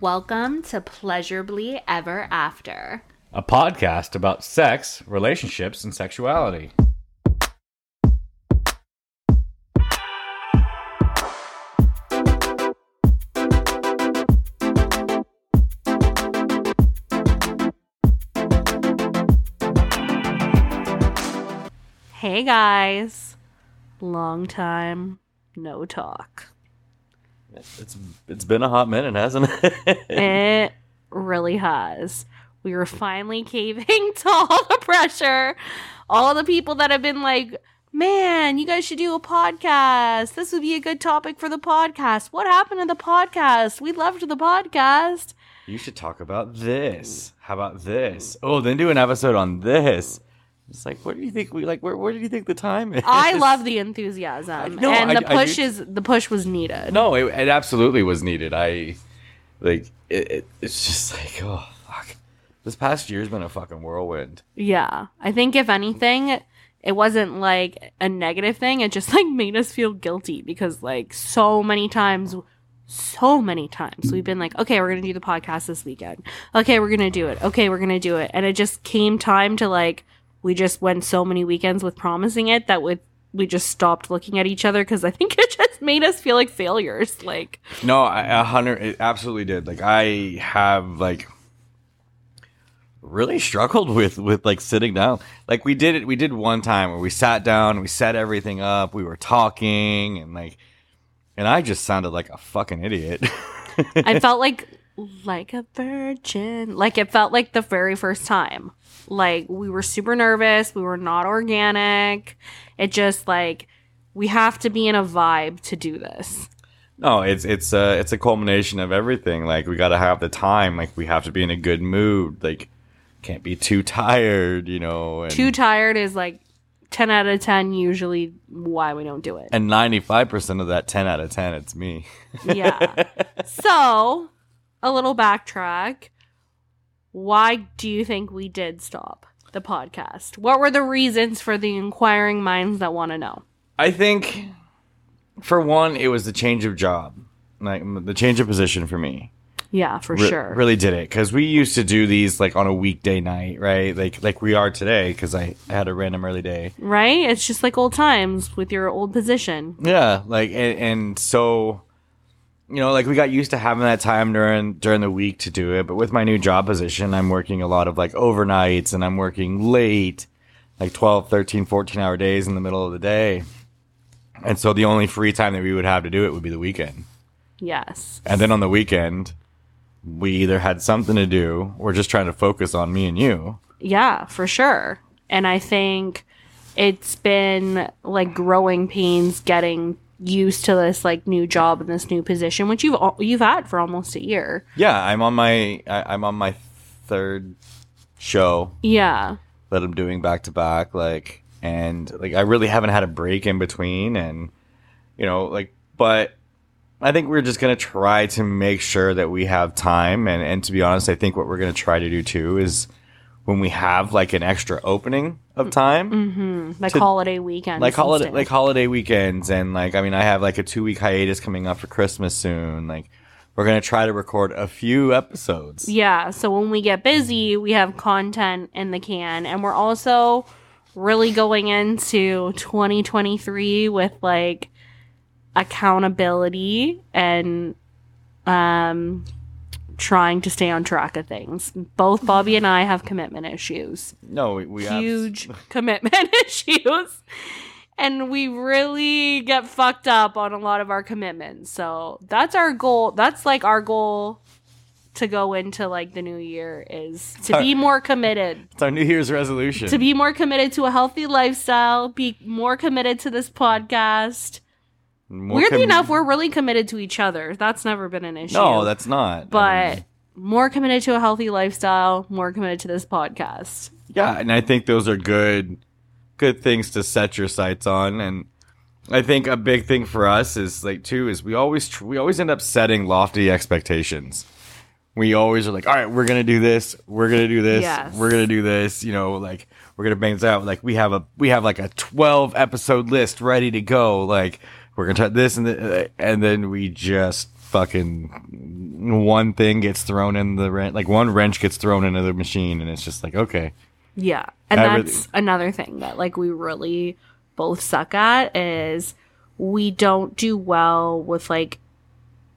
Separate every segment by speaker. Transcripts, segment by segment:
Speaker 1: Welcome to Pleasurably Ever After.
Speaker 2: a podcast about sex, relationships, and sexuality.
Speaker 1: Hey guys. Long time no talk.
Speaker 2: It's it's been a hot minute, hasn't it?
Speaker 1: It really has. We were finally caving to all the pressure. All the people that have been like, man, you guys should do a podcast. This would be a good topic for the podcast. What happened to the podcast? We loved the podcast.
Speaker 2: you should talk about this. How about this? Oh, then do an episode on this. It's like, what do you think? We like, where, where do you think the time is?
Speaker 1: I love the enthusiasm.
Speaker 2: No,
Speaker 1: and
Speaker 2: I-
Speaker 1: the push is the push was needed.
Speaker 2: No, it, it absolutely was needed. I like it, it. It's just like, oh fuck. This past year's been a fucking whirlwind.
Speaker 1: Yeah. I think if anything, it wasn't like a negative thing. It just like made us feel guilty because like so many times so many times we've been like, okay, we're gonna do the podcast this weekend. Okay, we're gonna do it. Okay, we're gonna do it. And it just came time to like we just went so many weekends with promising it that would we just stopped looking at each other because I think it just made us feel like failures. Like
Speaker 2: No, I- a hundred. It absolutely did. Like I have like really struggled with with like sitting down. Like we did it. We did one time where we sat down, we set everything up, we were talking, and like, and I just sounded like a fucking idiot.
Speaker 1: I felt like like a virgin. Like it felt like the very first time. Like we were super nervous. We were not organic. It just like we have to be in a vibe to do this.
Speaker 2: no, it's it's a it's a culmination of everything. Like we got to have the time. Like we have to be in a good mood. Like can't be too tired. You know. And,
Speaker 1: Too tired is like 10 out of 10 usually why we don't do it.
Speaker 2: and ninety five percent of that ten out of ten, it's me.
Speaker 1: yeah. So, a little backtrack. Why do you think we did stop the podcast? What were the reasons for the inquiring minds that want to know?
Speaker 2: I think, for one, it was the change of job, like the change of position for me.
Speaker 1: Yeah, for
Speaker 2: Re-
Speaker 1: sure.
Speaker 2: really did it because we used to do these like on a weekday night, right? Like like we are today because I, had a random early day.
Speaker 1: Right? It's just like old times with your old position.
Speaker 2: Yeah, like and, and so, you know, like we got used to having that time during during the week to do it. But with my new job position, I'm working a lot of like overnights and I'm working late, like 12, 13, 14 hour days in the middle of the day. And so the only free time that we would have to do it would be the weekend.
Speaker 1: Yes.
Speaker 2: And then on the weekend, we either had something to do or just trying to focus on me and you.
Speaker 1: Yeah, for sure. And I think it's been like growing pains getting used to this like new job and this new position, which you've you've had for almost a year.
Speaker 2: Yeah, I'm on my I, I'm on my third show
Speaker 1: Yeah.
Speaker 2: that I'm doing back to back, like, and like I really haven't had a break in between, and you know, like, but I think we're just gonna try to make sure that we have time, and and to be honest, I think what we're gonna try to do too is when we have like an extra opening of time.
Speaker 1: Like
Speaker 2: To-
Speaker 1: holiday weekends.
Speaker 2: like holiday like holiday weekends and like I mean I have like a two week hiatus coming up for Christmas soon. Like we're gonna try to record a few episodes.
Speaker 1: Yeah, so when we get busy, we have content in the can and we're also really going into 2023 with like accountability and um trying to stay on track of things. Both Bobby and I have commitment issues.
Speaker 2: No, we, we
Speaker 1: Huge commitment issues. And we really get fucked up on a lot of our commitments. So that's our goal. That's like our goal to go into like the new year is to be more committed.
Speaker 2: It's our New Year's resolution.
Speaker 1: To be more committed to a healthy lifestyle, be more committed to this podcast.
Speaker 2: More
Speaker 1: Weirdly
Speaker 2: com-
Speaker 1: enough, we're really committed to each other. That's never been an issue.
Speaker 2: no, that's not. I
Speaker 1: but
Speaker 2: mean,
Speaker 1: more committed to a healthy lifestyle, more committed to this podcast.
Speaker 2: yeah, and I think those are good, good things to set your sights on. And I think a big thing for us is like too is we always tr- we always end up setting lofty expectations. We always are like, all right, we're gonna do this, we're gonna do this,
Speaker 1: Yes.
Speaker 2: we're gonna do this. You know, like we're gonna bang this out. Like we have a we have like a twelve episode list ready to go. Like we're gonna try this and th- and then we just fucking one thing gets thrown in the wrench, like one wrench gets thrown into the machine, and it's just like okay,
Speaker 1: Yeah. And that's another thing that like we really both suck at is we don't do well with like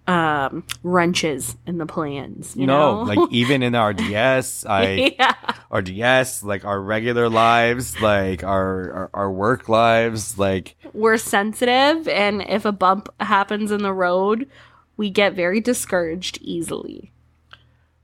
Speaker 1: um wrenches in the plans, you
Speaker 2: no,
Speaker 1: know?
Speaker 2: like even in our DS, I
Speaker 1: yeah.
Speaker 2: our DS, like our regular lives, like our, our our work lives, like
Speaker 1: We're sensitive and if a bump happens in the road, we get very discouraged easily.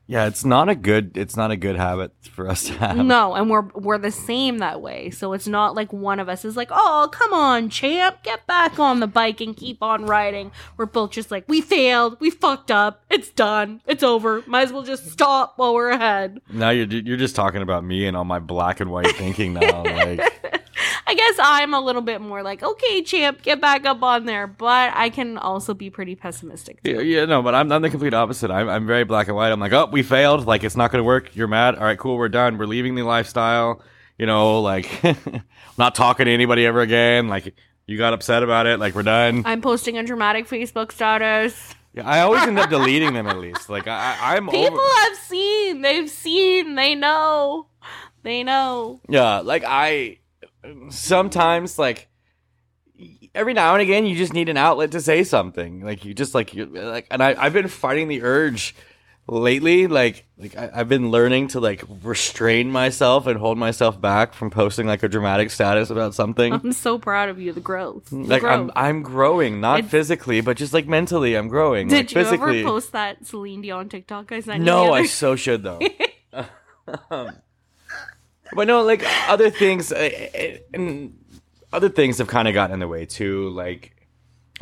Speaker 2: Yeah, it's not a good it's not a good habit for us to have.
Speaker 1: No, and we're we're the same that way. So it's not like one of us is like, "Oh, come on, champ, get back on the bike and keep on riding." We're both just like, "We failed. We fucked up. It's done. It's over. Might as well just stop while we're ahead."
Speaker 2: Now you're you're just talking about me and all my black and white thinking now. Like
Speaker 1: I guess I'm a little bit more like, "Okay, champ, get back up on there," but I can also be pretty pessimistic.
Speaker 2: yeah, yeah, no, but I'm I'm the complete opposite. I'm I'm very black and white. I'm like, oh, we failed. Like it's not gonna work. You're mad. All right, cool. We're done. We're leaving the lifestyle. You know, like I'm not talking to anybody ever again. Like you got upset about it. Like we're done.
Speaker 1: I'm posting a dramatic Facebook status.
Speaker 2: Yeah, I always end up deleting them at least. Like I, I'm
Speaker 1: People
Speaker 2: over.
Speaker 1: have seen, they've seen, they know. They know.
Speaker 2: Yeah, like I sometimes like every now and again you just need an outlet to say something. Like you just like you like and I I've been fighting the urge lately like like I, I've been learning to like restrain myself and hold myself back from posting like a dramatic status about something.
Speaker 1: I'm so proud of you, the growth. The
Speaker 2: like I'm. I'm growing, not
Speaker 1: It's-
Speaker 2: phically, but just like mentally I'm growing.
Speaker 1: Did
Speaker 2: like,
Speaker 1: you
Speaker 2: physically.
Speaker 1: ever post that Celine Dion TikTok I sent?
Speaker 2: No, I so should though. Um, but no, like other things, uh, uh, and other things have kind of gotten in the way too. Like,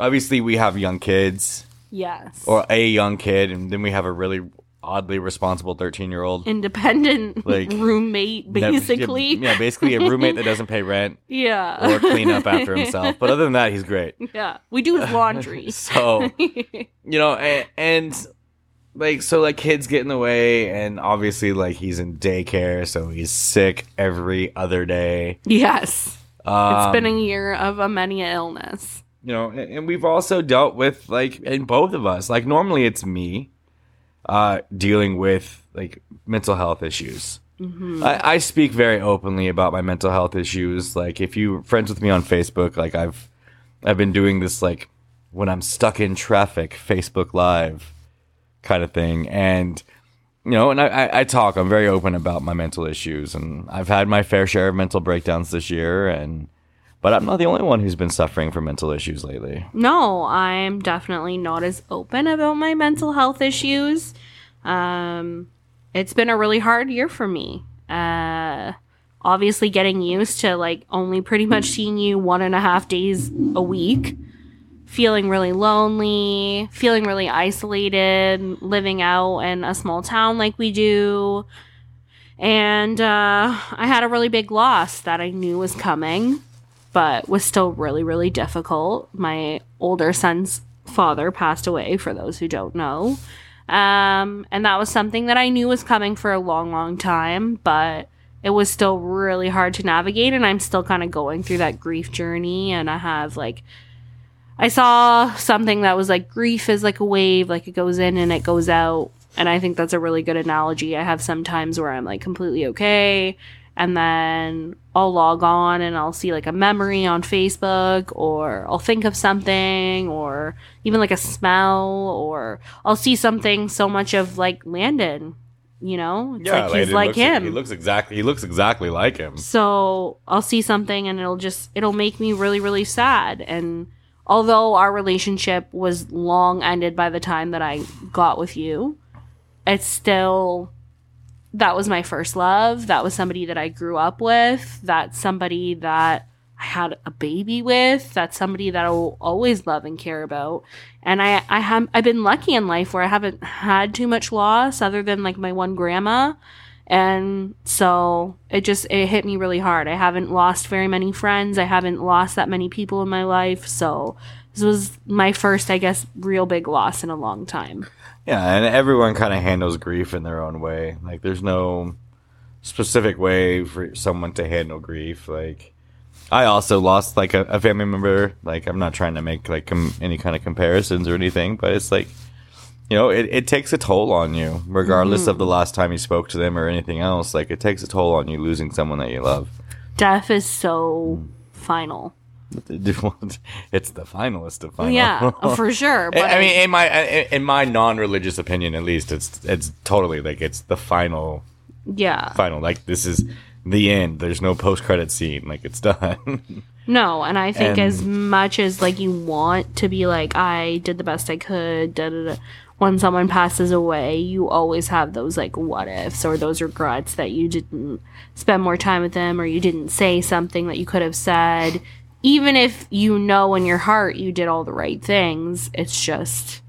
Speaker 2: obviously, we have young kids
Speaker 1: yes.
Speaker 2: or a young kid, and then we have a really oddly responsible thirteen-year-old.
Speaker 1: Independent
Speaker 2: like,
Speaker 1: roommate, basically.
Speaker 2: yeah, basically a roommate that doesn't pay rent
Speaker 1: Yeah.
Speaker 2: or clean up after himself. But other than that, he's great.
Speaker 1: yeah. We do his laundry.
Speaker 2: So you know, and, and like so, like kids get in the way, and obviously, like he's in daycare, so he's sick every other day.
Speaker 1: yes.
Speaker 2: Um,
Speaker 1: It's been a year of a many illness.
Speaker 2: you know, and, and we've also dealt with like, in both of us, like normally it's me, uh, dealing with like mental health issues. I, I speak very openly about my mental health issues. Like, if you're friends with me on Facebook, like I've, I've been doing this like when I'm stuck in traffic, Facebook Live, kind of thing, and you know, and I, I, talk. I'm very open about my mental issues, and I've had my fair share of mental breakdowns this year, and but I'm not the only one who's been suffering from mental issues lately.
Speaker 1: No, I'm definitely not as open about my mental health issues. Um, it's been a really hard year for me. Uh, obviously, getting used to like only pretty much seeing you one and a half days a week, feeling really lonely, feeling really isolated, living out in a small town like we do. And uh, I had a really big loss that I knew was coming but was still really, really difficult. My older son's father passed away, for those who don't know. Um, and that was something that I knew was coming for a long, long time, but it was still really hard to navigate. And I'm still kind of going through that grief journey. And I have like, I saw something that was like grief is like a wave, like it goes in and it goes out. And I think that's a really good analogy. I have some times where I'm like completely okay and then I'll log on and I'll see like a memory on Facebook or I'll think of something or even like a smell or I'll see something so much of like Landon, you know? It's like he's like
Speaker 2: looks,
Speaker 1: him.
Speaker 2: He looks exactly. He looks exactly like him.
Speaker 1: So I'll see something and it'll just it'll make me really really sad and although our relationship was long ended by the time that I got with you, it's still that was my first love. That was somebody that I grew up with. That's somebody that I had a baby with. That's somebody that I will always love and care about. And I I have I've been lucky in life where I haven't had too much loss other than like my one grandma and so it just it hit me really hard i haven't lost very many friends i haven't lost that many people in my life so this was my first i guess real big loss in a long time
Speaker 2: Yeah, and everyone kind of handles grief in their own way. Like, there's no specific way for someone to handle grief. Like, I also lost like a, a family member. Like, I'm not trying to make like com- any kind of comparisons or anything, but it's like you know, it, it takes a toll on you, regardless of the mm-hmm. last time you spoke to them or anything else. Like, it takes a toll on you losing someone that you love.
Speaker 1: Death is so mm. final.
Speaker 2: It's the finalist of final.
Speaker 1: Yeah, for sure. But
Speaker 2: I mean, in my in my non-religious opinion, at least, it's it's totally like it's the final
Speaker 1: yeah.
Speaker 2: final. Like this is the end. There's no post-credit scene. Like it's done.
Speaker 1: No, and I think
Speaker 2: And-
Speaker 1: as much as like you want to be like I did the best I could, da, da, da, when someone passes away, you always have those like what ifs or those regrets that you didn't spend more time with them or you didn't say something that you could have said. Even if you know in your heart you did all the right things, it's just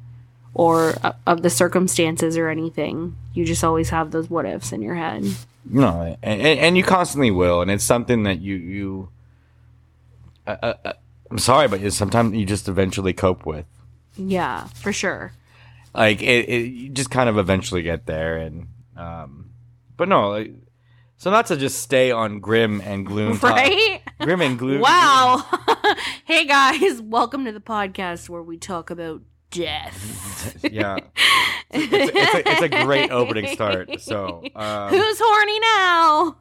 Speaker 1: or uh, of the circumstances or anything. You just always have those what ifs in your head.
Speaker 2: no, and, and you constantly will, and it's something that you you. Uh, uh, uh, I'm sorry, but sometimes you just eventually cope with.
Speaker 1: Yeah, for sure.
Speaker 2: Like it, it, you just kind of eventually get there, and um, but no, like, so not to just stay on grim and gloom,
Speaker 1: Right?
Speaker 2: Grim and gloom.
Speaker 1: Wow. hey guys, welcome to the podcast where we talk about death.
Speaker 2: yeah, it's, it's, a, it's a great opening start. So, um,
Speaker 1: Who's horny now?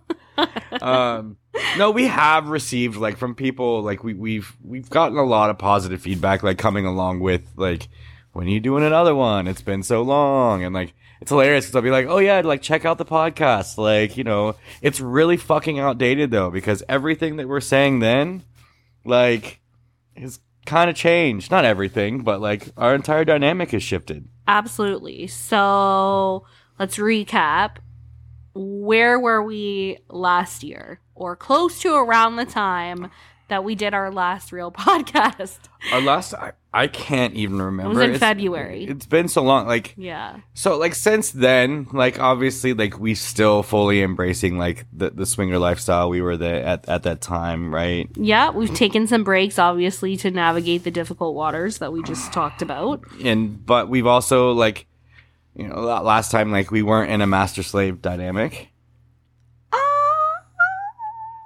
Speaker 2: um no we have received like from people like we, we've we've gotten a lot of positive feedback like coming along with like when are you doing another one it's been so long and like it's hilarious because i'll be like oh yeah like check out the podcast like you know it's really fucking outdated though because everything that we're saying then like has kind of changed not everything but like our entire dynamic has shifted
Speaker 1: Absolutely. So let's recap. Where were we last year? Or close to around the time that we did our last real podcast.
Speaker 2: our last i, I can't even remember It was
Speaker 1: in
Speaker 2: It's-
Speaker 1: February.
Speaker 2: it's been so long like
Speaker 1: Yeah.
Speaker 2: So like since then, like obviously like we still fully embracing like the, the swinger lifestyle we were there at, at that time, right?
Speaker 1: Yeah, we've taken some breaks obviously to navigate the difficult waters that we just talked about.
Speaker 2: And but we've also like you know last time like we weren't in a master slave dynamic.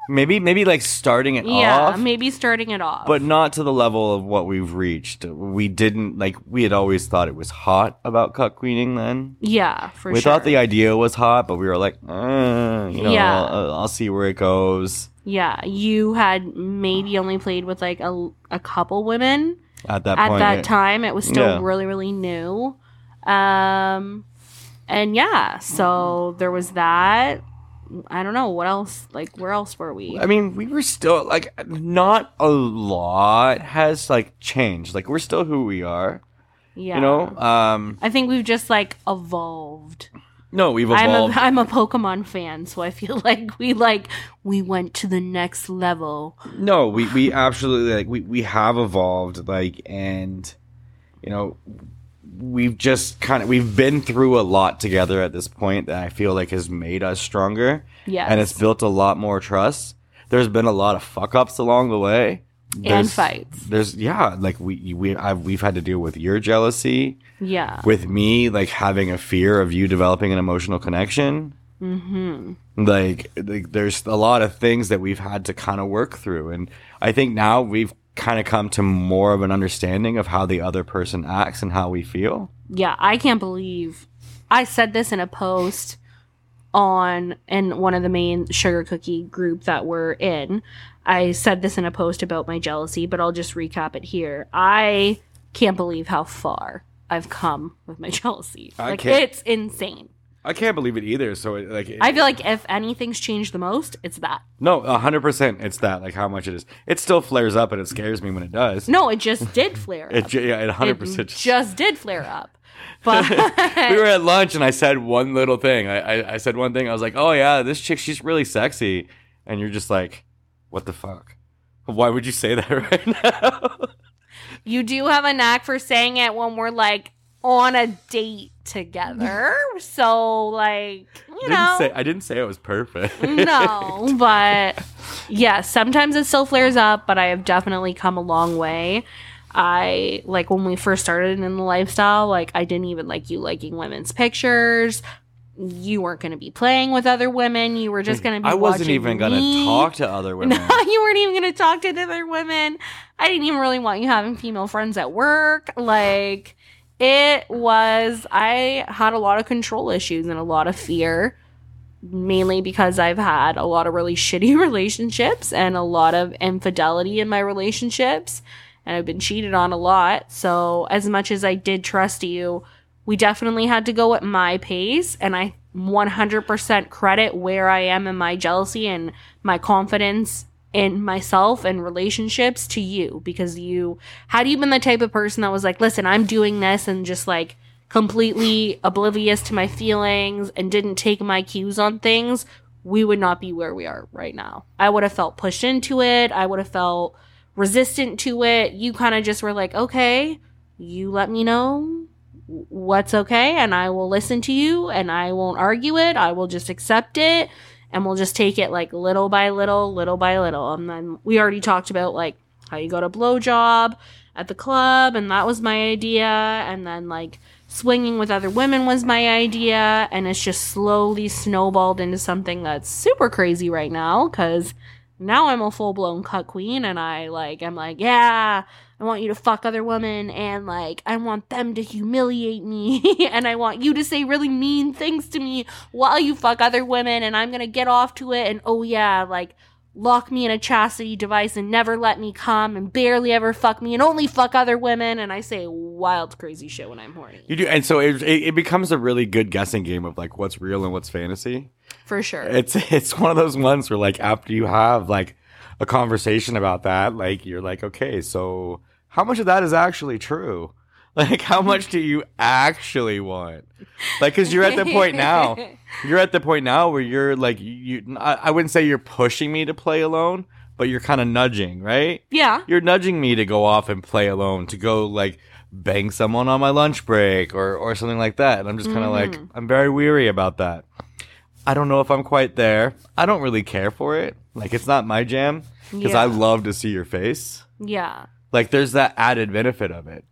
Speaker 2: Maybe maybe like starting it off.
Speaker 1: Yeah,
Speaker 2: off,
Speaker 1: maybe starting it off.
Speaker 2: but not to the level of what we've reached. We didn't like we had always thought it was hot about cuckqueening then.
Speaker 1: yeah, for
Speaker 2: we
Speaker 1: sure.
Speaker 2: thought the idea was hot, but we were like, uh, you know,
Speaker 1: Yeah.
Speaker 2: I'll, I'll see where it goes.
Speaker 1: yeah, you had maybe only played with like a, a couple women
Speaker 2: At that
Speaker 1: at
Speaker 2: point,
Speaker 1: that
Speaker 2: it-
Speaker 1: time. It was still
Speaker 2: Yeah.
Speaker 1: really really new. Um and yeah, so there was that. I don't know what else like where else were we?
Speaker 2: I mean, we were still like not a lot has like changed. Like we're still who we are,
Speaker 1: yeah.
Speaker 2: you know. Um,
Speaker 1: I think we've just like evolved.
Speaker 2: no, we've
Speaker 1: I'm a,
Speaker 2: evolved.
Speaker 1: I'm a Pokemon fan, so I feel like we like we went to the next level.
Speaker 2: no, we we absolutely like we we have evolved. Like, and you know, we've just kind of we've been through a lot together at this point that I feel like has made us stronger.
Speaker 1: Yeah,
Speaker 2: and it's built a lot more trust. There's been a lot of fuck ups along the way.
Speaker 1: and fights.
Speaker 2: There's yeah, like we we I've, we've had to deal with your jealousy.
Speaker 1: Yeah.
Speaker 2: with me like having a fear of you developing an emotional connection
Speaker 1: mm-hmm.
Speaker 2: like, like there's a lot of things that we've had to kind of work through and i think now we've kind of come to more of an understanding of how the other person acts and how we feel
Speaker 1: Yeah, I can't believe I said this in a post on in one of the main sugar cookie group that we're in. I said this in a post about my jealousy, but I'll just recap it here. I can't believe how far I've come with my jealousy.
Speaker 2: I
Speaker 1: like
Speaker 2: can't-
Speaker 1: it's insane.
Speaker 2: I can't believe it either so it, like it-
Speaker 1: I feel like if anything's changed the most, it's that.
Speaker 2: no 100% it's that like how much it is it still flares up and it scares me when it does
Speaker 1: No, it just did flare
Speaker 2: it,
Speaker 1: up.
Speaker 2: yeah, it 100% just,
Speaker 1: just did flare up. But
Speaker 2: we were at lunch and I said one little thing. I, I, I said one thing. I was like, "Oh yeah, this chick, she's really sexy," and you're just like, "What the fuck? Why would you say that right now?"
Speaker 1: You do have a knack for saying it when we're like on a date together. So like, you
Speaker 2: didn't
Speaker 1: know,
Speaker 2: say I didn't say it was perfect.
Speaker 1: no, but yeah, sometimes it still flares up, but I have definitely come a long way. I like when we first started in the lifestyle, like I didn't even like you liking women's pictures. You weren't going to be playing with other women. You were just going to be.
Speaker 2: I wasn't even gonna talk to other women.
Speaker 1: No, you weren't even going to talk to other women. I didn't even really want you having female friends at work. Like, It was, I had a lot of control issues and a lot of fear, mainly because I've had a lot of really shitty relationships and a lot of infidelity in my relationships. And I've been cheated on a lot. So, as much as I did trust you, we definitely had to go at my pace. And I 100% credit where I am in my jealousy and my confidence in myself and relationships to you because you had you been the type of person that was like listen i'm doing this and just like completely oblivious to my feelings and didn't take my cues on things we would not be where we are right now. I would have felt pushed into it. I would have felt resistant to it. You kind of just were like okay you let me know what's okay and i will listen to you and i won't argue it. I will just accept it and we'll just take it like little by little, little by little. And then we already talked about like how you got a blowjob at the club, and that was my idea. And then like swinging with other women was my idea, and it's just slowly snowballed into something that's super crazy right now because now I'm a full blown cuckqueen, and I like I'm like yeah. I want you to fuck other women and like I want them to humiliate me and I want you to say really mean things to me while you fuck other women and I'm going to get off to it and oh yeah, like lock me in a chastity device and never let me come and barely ever fuck me and only fuck other women and I say wild crazy shit when I'm horny.
Speaker 2: You do, and so it, it, it becomes a really good guessing game of like what's real and what's fantasy.
Speaker 1: For sure.
Speaker 2: It's it's one of those ones where like after you have like a conversation about that, like you're like, okay, so how much of that is actually true? Like, how much do you actually want? Like, cause you're at the point now, you're at the point now where you're like, you, I, I wouldn't say you're pushing me to play alone, but you're kind of nudging, right?
Speaker 1: Yeah.
Speaker 2: You're nudging me to go off and play alone, to go like bang someone on my lunch break or, or something like that. And I'm just kind of like, mm. I'm very weary about that. I don't know if I'm quite there. I don't really care for it. Like, it's not my jam because I love to see your face.
Speaker 1: Yeah.
Speaker 2: Like there's that added benefit of it.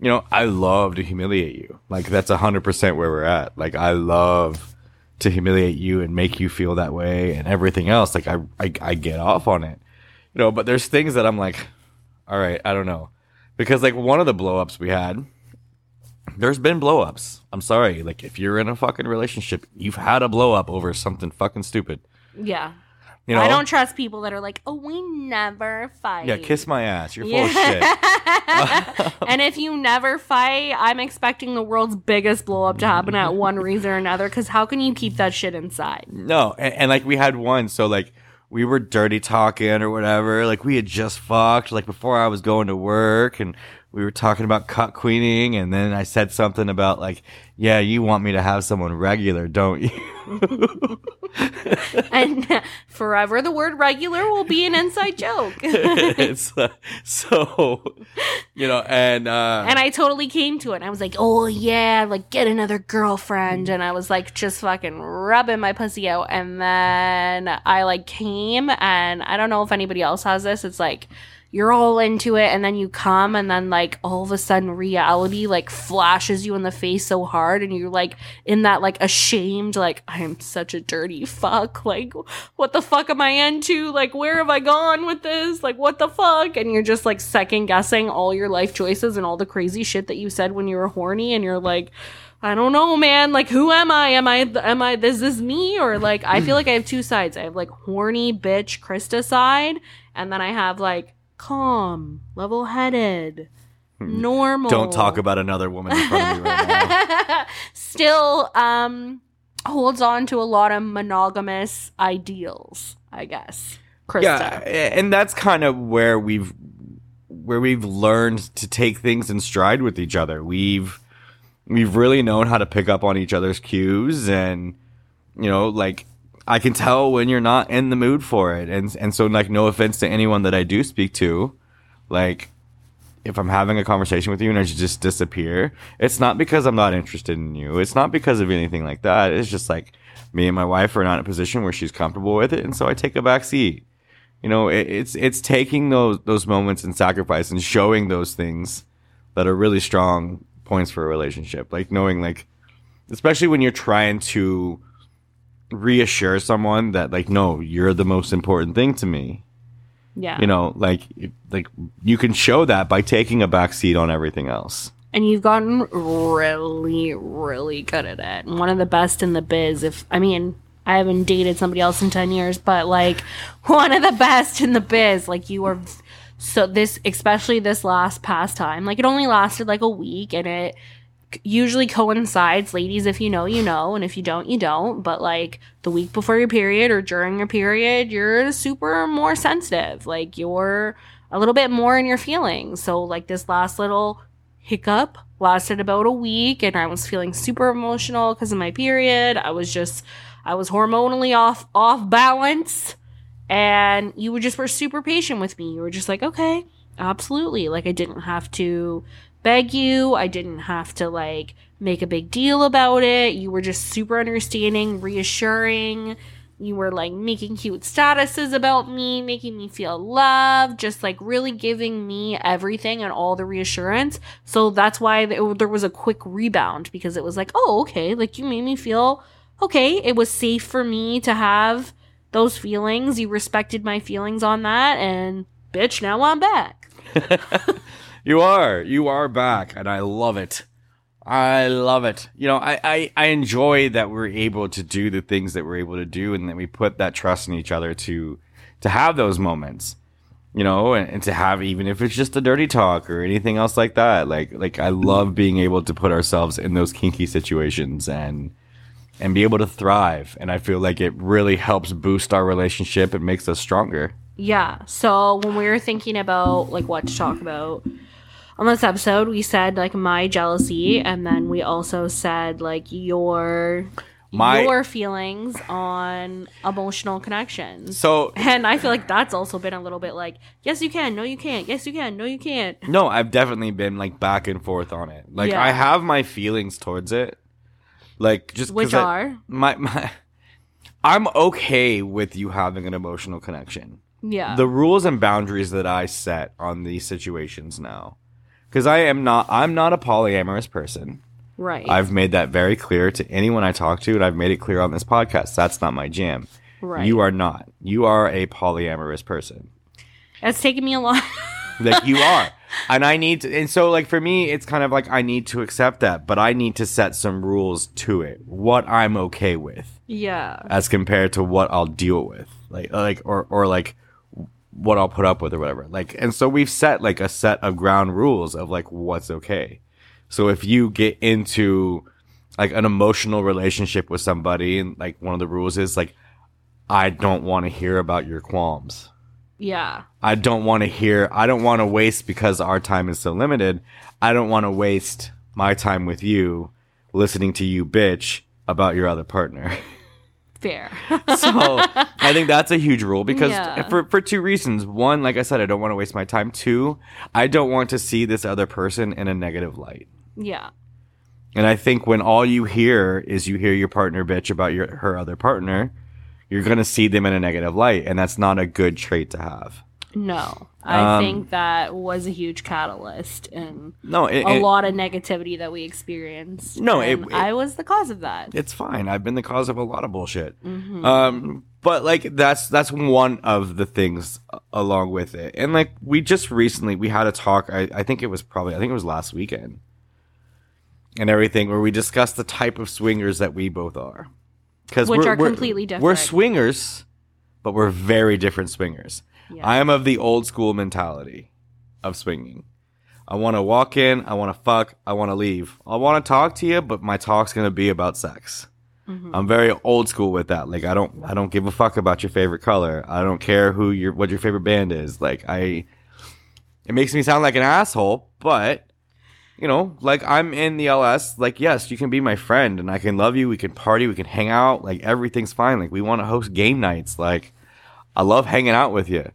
Speaker 2: You know, I love to humiliate you. Like that's a hundred percent where we're at. Like I love to humiliate you and make you feel that way and everything else. Like I, I, I get off on it. You know, but there's things that I'm like, all right, I don't know. Because like one of the blowups we had, there's been blowups. I'm sorry. Like if you're in a fucking relationship, you've had a blowup over something fucking stupid.
Speaker 1: Yeah.
Speaker 2: You know?
Speaker 1: I don't trust people that are like, "Oh, we never fight."
Speaker 2: Yeah, kiss my ass. You're full of shit.
Speaker 1: and if you never fight, I'm expecting the world's biggest blow up to happen at one reason or another. Because how can you keep that shit inside?
Speaker 2: No, and, and like we had one, so like we were dirty talking or whatever. Like we had just fucked, like before I was going to work, and we were talking about cuckqueening, and then I said something about like, yeah, you want me to have someone regular, don't you?
Speaker 1: And forever, the word regular will be an inside joke.
Speaker 2: it's uh, so, you know, and uh,
Speaker 1: And I totally came to it. And I was like, oh, yeah, like get another girlfriend. And I was like, just fucking rubbing my pussy out. And then I like came, and I don't know if anybody else has this. It's like, you're all into it, and then you come, and then like all of a sudden reality like flashes you in the face so hard, and you're like in that like ashamed, like, I'm such a dirty fuck. Like, what the fuck am I into? Like, where have I gone with this? Like, what the fuck? And you're just like second guessing all your life choices and all the crazy shit that you said when you were horny, and you're like, I don't know, man. Like, who am I? Am I, am I, this is this me? Or like, I feel like I have two sides. I have like horny bitch Christa side, and then I have like calm, level headed, normal.
Speaker 2: don't talk about another woman in front of me right now.
Speaker 1: Still, um, holds on to a lot of monogamous ideals, I guess. Christa.
Speaker 2: Yeah, and that's kind of where we've where we've learned to take things in stride with each other. We've we've really known how to pick up on each other's cues and you know, like I can tell when you're not in the mood for it. And and so like no offense to anyone that I do speak to, like if I'm having a conversation with you and I just disappear, it's not because I'm not interested in you. It's not because of anything like that. It's just like me and my wife are not in a position where she's comfortable with it, and so I take a back seat. You know, it, it's it's taking those those moments and sacrifice and showing those things that are really strong points for a relationship. Like knowing like especially when you're trying to reassure someone that like no, you're the most important thing to me
Speaker 1: Yeah.
Speaker 2: you know like like you can show that by taking a back seat on everything else
Speaker 1: and you've gotten really, really good at it. One of the best in the biz. If I mean, I haven't dated somebody else in 10 years, but like one of the best in the biz. Like you are so this, especially this last past time, like it only lasted like a week and it usually coincides, ladies. If you know, you know, and if you don't, you don't. But like the week before your period or during your period, you're super more sensitive. Like you're a little bit more in your feelings. So like this last little hiccup lasted about a week and I was feeling super emotional because of my period. I was just I was hormonally off off balance and you were just were super patient with me. You were just like, "Okay, absolutely." Like I didn't have to beg you. I didn't have to like make a big deal about it. You were just super understanding, reassuring. You were like making cute statuses about me, making me feel loved, just like really giving me everything and all the reassurance. So that's why oh, there was a quick rebound because it was like, oh, okay, like you made me feel okay. It was safe for me to have those feelings. You respected my feelings on that, and bitch, now I'm back.
Speaker 2: you are. You are back, and I love it. I love it. You know, I, I, I enjoy that we're able to do the things that we're able to do and that we put that trust in each other to to have those moments. You know, and, and to have even if it's just a dirty talk or anything else like that. Like like I love being able to put ourselves in those kinky situations and and be able to thrive. And I feel like it really helps boost our relationship and makes us stronger.
Speaker 1: Yeah. So when we were thinking about like what to talk about on this episode, we said like my jealousy, and then we also said like your my your feelings on emotional connections.
Speaker 2: So
Speaker 1: and I feel like that's also been a little bit like yes you can, no you can't, yes you can, no you can't.
Speaker 2: No, I've definitely been like back and forth on it. Like yeah. I have my feelings towards it. Like just
Speaker 1: which I, are
Speaker 2: my my. I'm okay with you having an emotional connection.
Speaker 1: Yeah.
Speaker 2: The rules and boundaries that I set on these situations now. Cuz I am not I'm not a polyamorous person.
Speaker 1: Right.
Speaker 2: I've made that very clear to anyone I talk to and I've made it clear on this podcast. That's not my jam.
Speaker 1: Right.
Speaker 2: You are not. You are a polyamorous person.
Speaker 1: That's taken me a lot.
Speaker 2: like you are. And I need to, and so like for me, it's kind of like I need to accept that, but I need to set some rules to it. What I'm okay with.
Speaker 1: Yeah.
Speaker 2: As compared to what I'll deal with. Like, like, or, or like what I'll put up with or whatever. Like, and so we've set like a set of ground rules of like what's okay. So if you get into like an emotional relationship with somebody and like one of the rules is like, I don't want to hear about your qualms.
Speaker 1: Yeah.
Speaker 2: I don't want to hear, I don't want to waste because our time is so limited. I don't want to waste my time with you listening to you bitch about your other partner.
Speaker 1: Fair.
Speaker 2: so I think that's a huge rule because yeah. for, for two reasons. One, like I said, I don't want to waste my time. Two, I don't want to see this other person in a negative light.
Speaker 1: Yeah.
Speaker 2: And I think when all you hear is you hear your partner bitch about your her other partner, you're going to see them in a negative light, and that's not a good trait to have.
Speaker 1: No, I um, think that was a huge catalyst and
Speaker 2: no, it,
Speaker 1: a
Speaker 2: it,
Speaker 1: lot of negativity that we experienced.
Speaker 2: No, it,
Speaker 1: I was the cause of that.
Speaker 2: It's fine. I've been the cause of a lot of bullshit. Mm-hmm. Um, but like that's that's one of the things along with it. And like we just recently we had a talk. I, I think it was probably I think it was last weekend, and everything where we discussed the type of swingers that we both are
Speaker 1: because which are completely different.
Speaker 2: We're swingers, but we're very different swingers. Yeah. I am of the old school mentality of swinging. I want to walk in, I want to fuck, I want to leave. I want to talk to you, but my talk's gonna be about sex. Mm-hmm. I'm very old school with that. Like I don't, I don't give a fuck about your favorite color. I don't care who your, what your favorite band is. Like I, it makes me sound like an asshole, but you know, like I'm in the LS, like, yes, you can be my friend and I can love you. We can party, we can hang out. Like, everything's fine. Like, we want to host game nights. Like, I love hanging out with you.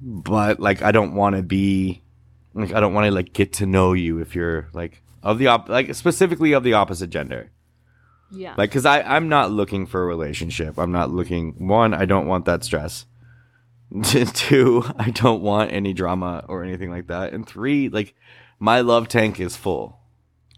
Speaker 2: But, like, I don't want to be, like, I don't want to, like, get to know you if you're, like, of the, op, like, specifically of the opposite gender.
Speaker 1: Yeah.
Speaker 2: Like, cause I, I'm not looking for a relationship. I'm not looking, one, I don't want that stress. Two, I don't want any drama or anything like that. And three, like, my love tank is full.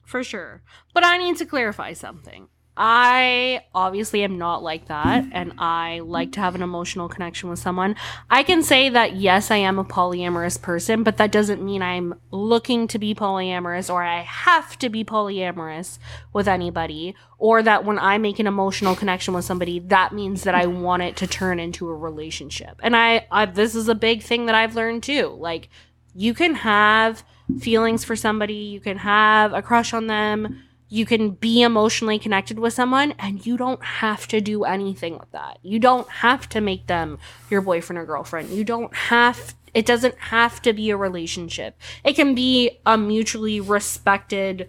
Speaker 1: For sure. But I need to clarify something. I obviously am not like that, and I like to have an emotional connection with someone. I can say that yes, I am a polyamorous person, but that doesn't mean I'm looking to be polyamorous or I have to be polyamorous with anybody, or that when I make an emotional connection with somebody, that means that I want it to turn into a relationship. And I, I this is a big thing that I've learned too. Like, you can have feelings for somebody, you can have a crush on them you can be emotionally connected with someone and you don't have to do anything with that. You don't have to make them your boyfriend or girlfriend. You don't have it doesn't have to be a relationship. It can be a mutually respected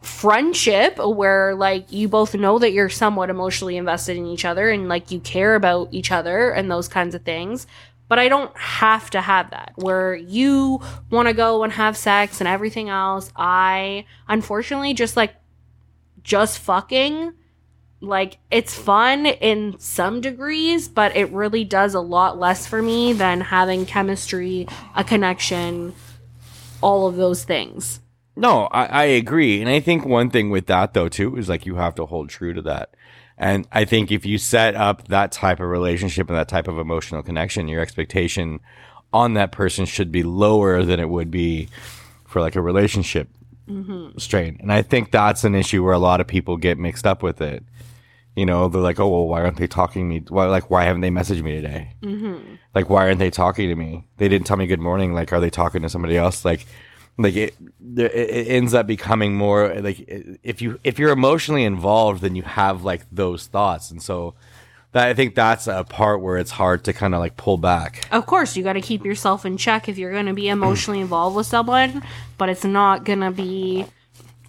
Speaker 1: friendship where like you both know that you're somewhat emotionally invested in each other and like you care about each other and those kinds of things but I don't have to have that where you want to go and have sex and everything else. I unfortunately just like just fucking like it's fun in some degrees, but it really does a lot less for me than having chemistry, a connection, all of those things.
Speaker 2: No, I, I agree. And I think one thing with that though too is like you have to hold true to that. And I think if you set up that type of relationship and that type of emotional connection, your expectation on that person should be lower than it would be for like a relationship mm-hmm. strain. And I think that's an issue where a lot of people get mixed up with it. You know, they're like, oh, well, why aren't they talking to me? Why, like, why haven't they messaged me today? Mm-hmm. Like, why aren't they talking to me? They didn't tell me good morning. Like, are they talking to somebody else? Like, like it, it ends up becoming more like if you if you're emotionally involved then you have like those thoughts. And so that i think that's a part where it's hard to kind of like pull back.
Speaker 1: Of course you got to keep yourself in check if you're going to be emotionally mm. involved with someone but it's not going to be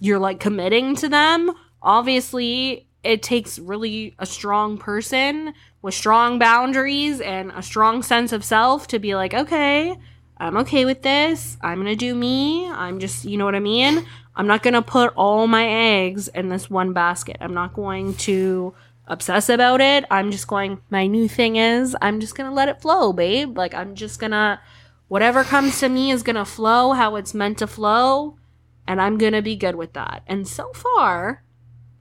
Speaker 1: you're like committing to them. Obviously it takes really a strong person with strong boundaries and a strong sense of self to be like okay I'm okay with this. I'm to do me. I'm just, you know what I mean? I'm not to put all my eggs in this one basket. I'm not going to obsess about it. I'm just going, my new thing is, I'm just to let it flow, babe. Like, I'm just to, whatever comes to me is to flow how it's meant to flow. And I'm to be good with that. And so far,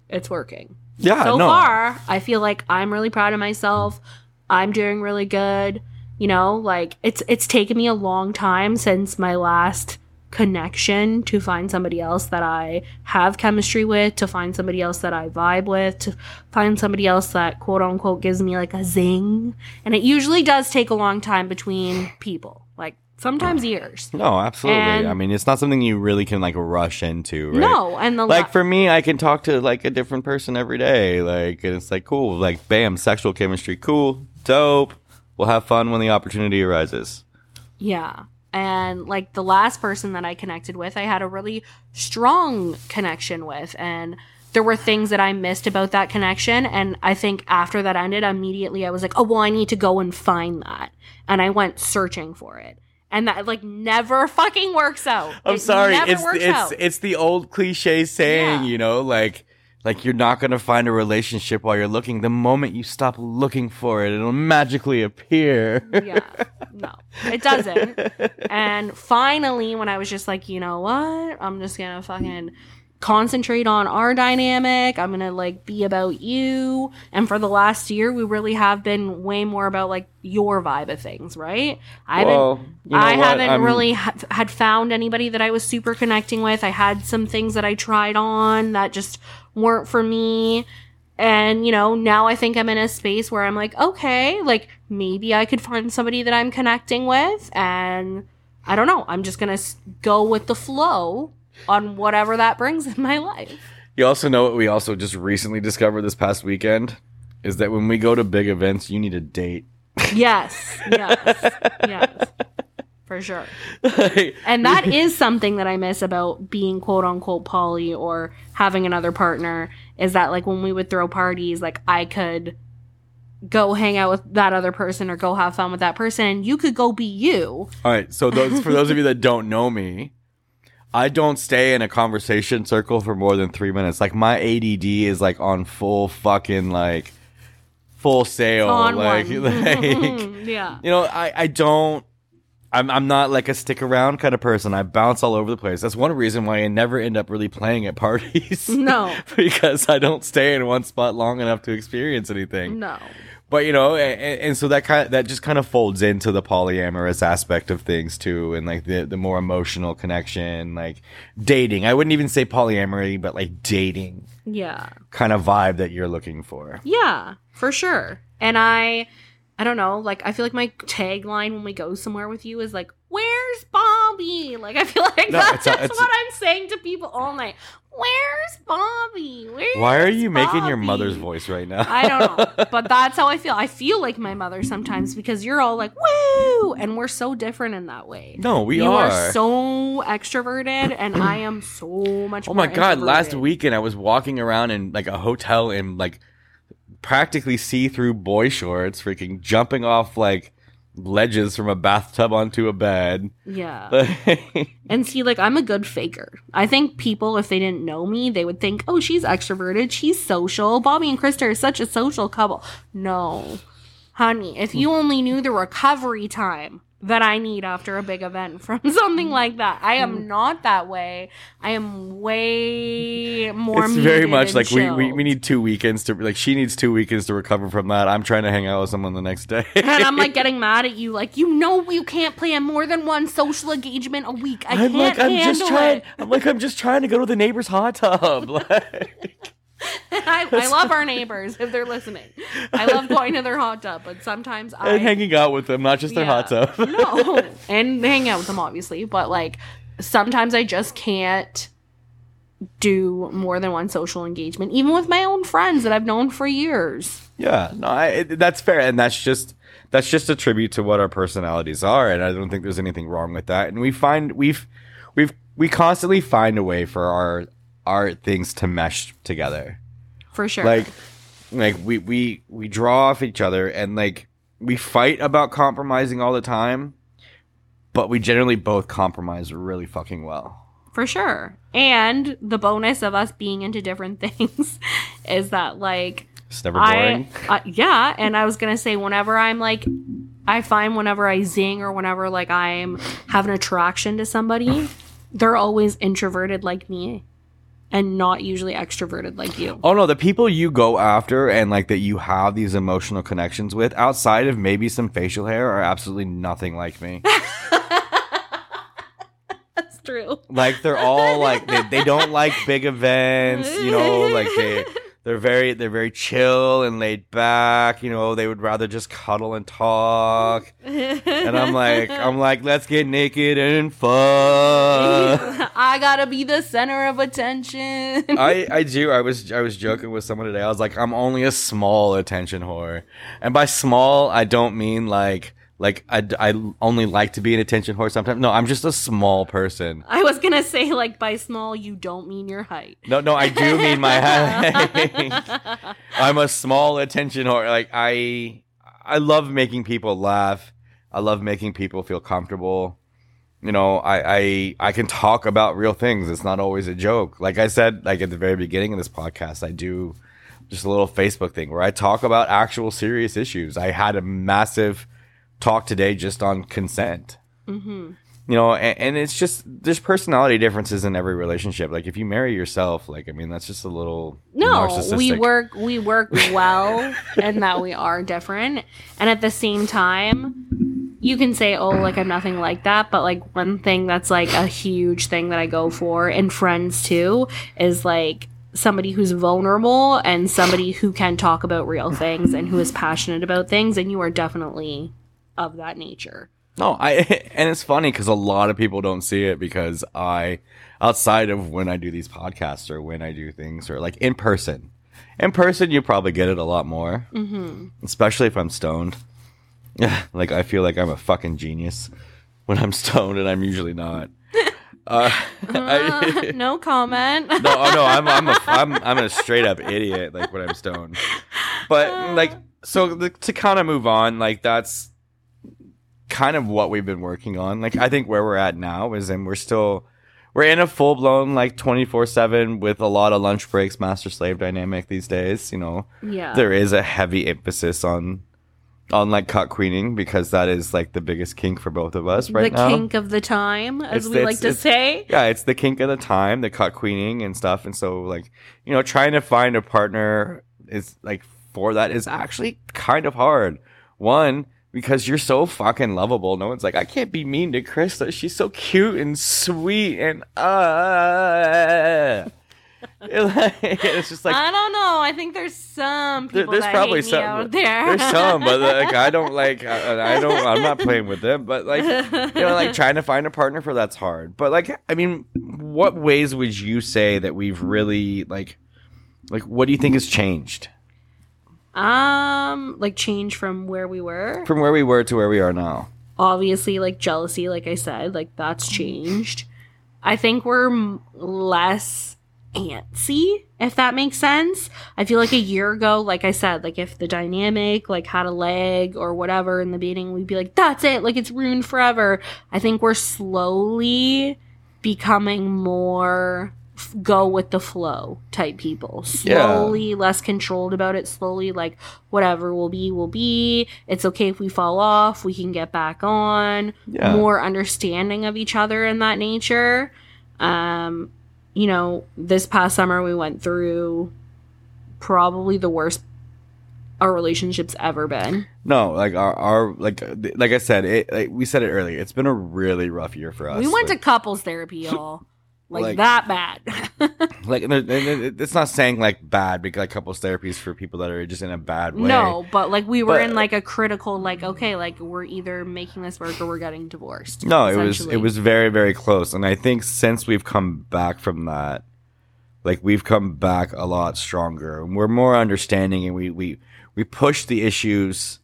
Speaker 1: it's working.
Speaker 2: Yeah.
Speaker 1: So
Speaker 2: no.
Speaker 1: far, I feel like I'm really proud of myself. I'm doing really good. You know, like it's it's taken me a long time since my last connection to find somebody else that I have chemistry with, to find somebody else that I vibe with, to find somebody else that quote unquote gives me like a zing. And it usually does take a long time between people. Like sometimes years.
Speaker 2: No, absolutely. And I mean, it's not something you really can like rush into, right?
Speaker 1: No, and the
Speaker 2: like for me, I can talk to like a different person every day, like, and it's like cool, like, bam, sexual chemistry, cool, dope we'll have fun when the opportunity arises.
Speaker 1: Yeah. And like the last person that I connected with, I had a really strong connection with. And there were things that I missed about that connection. And I think after that ended, immediately I was like, oh, well, I need to go and find that. And I went searching for it. And that like never fucking works out.
Speaker 2: I'm
Speaker 1: it
Speaker 2: sorry. It's it's out. it's the old cliche saying, yeah. you know, like like you're not gonna find a relationship while you're looking. The moment you stop looking for it, it'll magically appear.
Speaker 1: yeah. No, it doesn't. and finally, when I was just like, you know what? I'm just gonna fucking concentrate on our dynamic. I'm gonna like be about you. And for the last year, we really have been way more about like your vibe of things, right? I haven't, well, you know I what? haven't I'm... really ha- had found anybody that I was super connecting with. I had some things that I tried on that just weren't for me. And, you know, now I think I'm in a space where I'm like, okay, like maybe I could find somebody that I'm connecting with. And I don't know. I'm just going to go with the flow on whatever that brings in my life.
Speaker 2: You also know what we also just recently discovered this past weekend is that when we go to big events, you need a date.
Speaker 1: Yes. Yes. yes for sure. and that is something that I miss about being quote unquote poly or having another partner is that like when we would throw parties, like I could go hang out with that other person or go have fun with that person and you could go be you.
Speaker 2: All right. So those for those of you that don't know me, I don't stay in a conversation circle for more than three minutes. Like my ADD is like on full fucking like full sail.
Speaker 1: On
Speaker 2: like,
Speaker 1: like
Speaker 2: yeah. You know, I, I don't I'm I'm not like a stick around kind of person. I bounce all over the place. That's one reason why I never end up really playing at parties.
Speaker 1: No.
Speaker 2: because I don't stay in one spot long enough to experience anything.
Speaker 1: No.
Speaker 2: But you know, and, and so that kind of, that just kind of folds into the polyamorous aspect of things too, and like the the more emotional connection, like dating. I wouldn't even say polyamory, but like dating
Speaker 1: Yeah.
Speaker 2: kind of vibe that you're looking for.
Speaker 1: Yeah, for sure. And I I don't know, like I feel like my tagline when we go somewhere with you is like, "Where's Bobby?" Like I feel like
Speaker 2: No,
Speaker 1: that's,
Speaker 2: a-
Speaker 1: what I'm saying to people all night. Where's Bobby? Where's
Speaker 2: Why are you making your mother's voice right now?
Speaker 1: I don't know, but that's how I feel. I feel like my mother sometimes because you're all like, "Woo!" and we're so different in that way.
Speaker 2: no, we
Speaker 1: you
Speaker 2: are.
Speaker 1: are so extroverted, and I am so much.
Speaker 2: Oh my god! Last weekend I was walking around in like a hotel in like practically see-through boy shorts, freaking jumping off like ledges from a bathtub onto a bed.
Speaker 1: yeah. And see, like, I'm a good faker. I think people, if they didn't know me, they would think, oh, she's extroverted. She's social. Bobby and Christa are such a social couple. No. Honey, if you only knew the recovery time that I need after a big event from something like that, I am mm. not that way. I am way more
Speaker 2: it's very much like we, we we need two weekends to like she needs two weekends to recover from that. I'm trying to hang out with someone the next day.
Speaker 1: and I'm like getting mad at you, like you know you can't plan more than one social engagement a week. I
Speaker 2: I'm
Speaker 1: can't
Speaker 2: like I'm
Speaker 1: handle
Speaker 2: just trying.
Speaker 1: it.
Speaker 2: I'm like I'm just trying to go to the neighbor's hot tub. Like,
Speaker 1: I, I love our neighbors if they're listening. I love going to their hot tub, but sometimes I
Speaker 2: and hanging out with them, not just their hot tub.
Speaker 1: no, and hang out with them obviously, but like sometimes I just can't do more than one social engagement, even with my own friends that I've known for years.
Speaker 2: Yeah, no, I, that's fair, and that's just that's just a tribute to what our personalities are, and I don't think there's anything wrong with that. And we find we've we've we constantly find a way for our our things to mesh together.
Speaker 1: For sure.
Speaker 2: Like like we we we draw off each other, and like we fight about compromising all the time, but we generally both compromise really fucking well.
Speaker 1: For sure. And the bonus of us being into different things is that like
Speaker 2: It's never boring.
Speaker 1: I, uh, yeah, and I was gonna say whenever I'm like, I find whenever I zing or whenever like I'm have an attraction to somebody, they're always introverted like me, and not usually extroverted like you.
Speaker 2: Oh no, the people you go after and like that you have these emotional connections with outside of maybe some facial hair are absolutely nothing like me.
Speaker 1: That's true.
Speaker 2: like they're all like they, they don't like big events, you know, like they they're very they're very chill and laid back, you know, they would rather just cuddle and talk. And I'm like I'm like let's get naked and fuck.
Speaker 1: I gotta be the center of attention.
Speaker 2: I, I do. I was I was joking with someone today. I was like, I'm only a small attention whore, and by small, I don't mean like like I, I only like to be an attention whore sometimes. No, I'm just a small person.
Speaker 1: I was gonna say like by small you don't mean your height.
Speaker 2: No, no, I do mean my height. I'm a small attention whore. Like I I love making people laugh. I love making people feel comfortable. You know, I, I I can talk about real things. It's not always a joke. Like I said, like at the very beginning of this podcast, I do just a little Facebook thing where I talk about actual serious issues. I had a massive talk today just on consent.
Speaker 1: hmm
Speaker 2: You know, and, and it's just there's personality differences in every relationship. Like if you marry yourself, like I mean, that's just a little
Speaker 1: No, we work we work well and that we are different. And at the same time, you can say, "Oh, like I'm nothing like that," but like one thing that's like a huge thing that I go for in friends too is like somebody who's vulnerable and somebody who can talk about real things and who is passionate about things and you are definitely of that nature.
Speaker 2: No, I and it's funny because a lot of people don't see it because I, outside of when I do these podcasts or when I do things or like in person, in person you probably get it a lot more,
Speaker 1: Mhm.
Speaker 2: especially if I'm stoned. Yeah, like I feel like I'm a fucking genius when I'm stoned, and I'm usually not. Uh, I,
Speaker 1: no comment.
Speaker 2: no, oh no, I'm I'm a I'm I'm a straight up idiot like when I'm stoned. But like so the, to kind of move on, like that's kind of what we've been working on. Like I think where we're at now is and we're still we're in a full blown like 24/7 with a lot of lunch breaks master slave dynamic these days, you know.
Speaker 1: yeah.
Speaker 2: There is a heavy emphasis on on like cuckqueening because that is like the biggest kink for both of us right
Speaker 1: the
Speaker 2: now.
Speaker 1: kink of the time, as
Speaker 2: It's-
Speaker 1: we like
Speaker 2: it's-
Speaker 1: to say.
Speaker 2: yeah, it's the kink of the time, the cuckqueening and stuff. And so, like, you know, trying to find a partner is like for that is actually kind of hard. One, because you're so fucking lovable. No one's like, I can't be mean to Christa. She's so cute and sweet and uh. it's just like
Speaker 1: I don't know. I think there's some people
Speaker 2: there's probably some-
Speaker 1: out there.
Speaker 2: there's some, but like I don't like I, I don't I'm not playing with them. But like you know, like trying to find a partner for that's hard. But like I mean, what ways would you say that we've really like like what do you think has changed
Speaker 1: um, like change from where we were.
Speaker 2: from where we were to where we are now?
Speaker 1: Obviously, like jealousy, like I said, like that's changed. I think we're m- less antsy, if that makes sense. I feel like a year ago, like I said, like if the dynamic like had a leg or whatever in the beginning, we'd be like, "That's it, like it's ruined forever." I think we're slowly becoming more f- go with the flow type people.
Speaker 2: Yeah.
Speaker 1: Slowly, less controlled about it. Slowly, like whatever will be, will be. It's okay if we fall off. We can get back on.
Speaker 2: Yeah.
Speaker 1: More understanding of each other in that nature. Um, you know, this past summer we went through probably the worst our relationship's ever been.
Speaker 2: No, like our, our like like I said, it like we said it earlier. It's been a really rough year for us.
Speaker 1: we went
Speaker 2: like,
Speaker 1: to couples therapy, y'all. Like,
Speaker 2: Like-
Speaker 1: that bad.
Speaker 2: like and there- and it- it's not saying like bad because like couples therapies for people that are just in a bad way.
Speaker 1: no, but like we were
Speaker 2: But-
Speaker 1: in like a critical like okay, like we're either making this work or we're getting divorced.
Speaker 2: No, it was it was very very close, and I think since we've come back from that, like we've come back a lot stronger. and We're more understanding, and we we we push the issues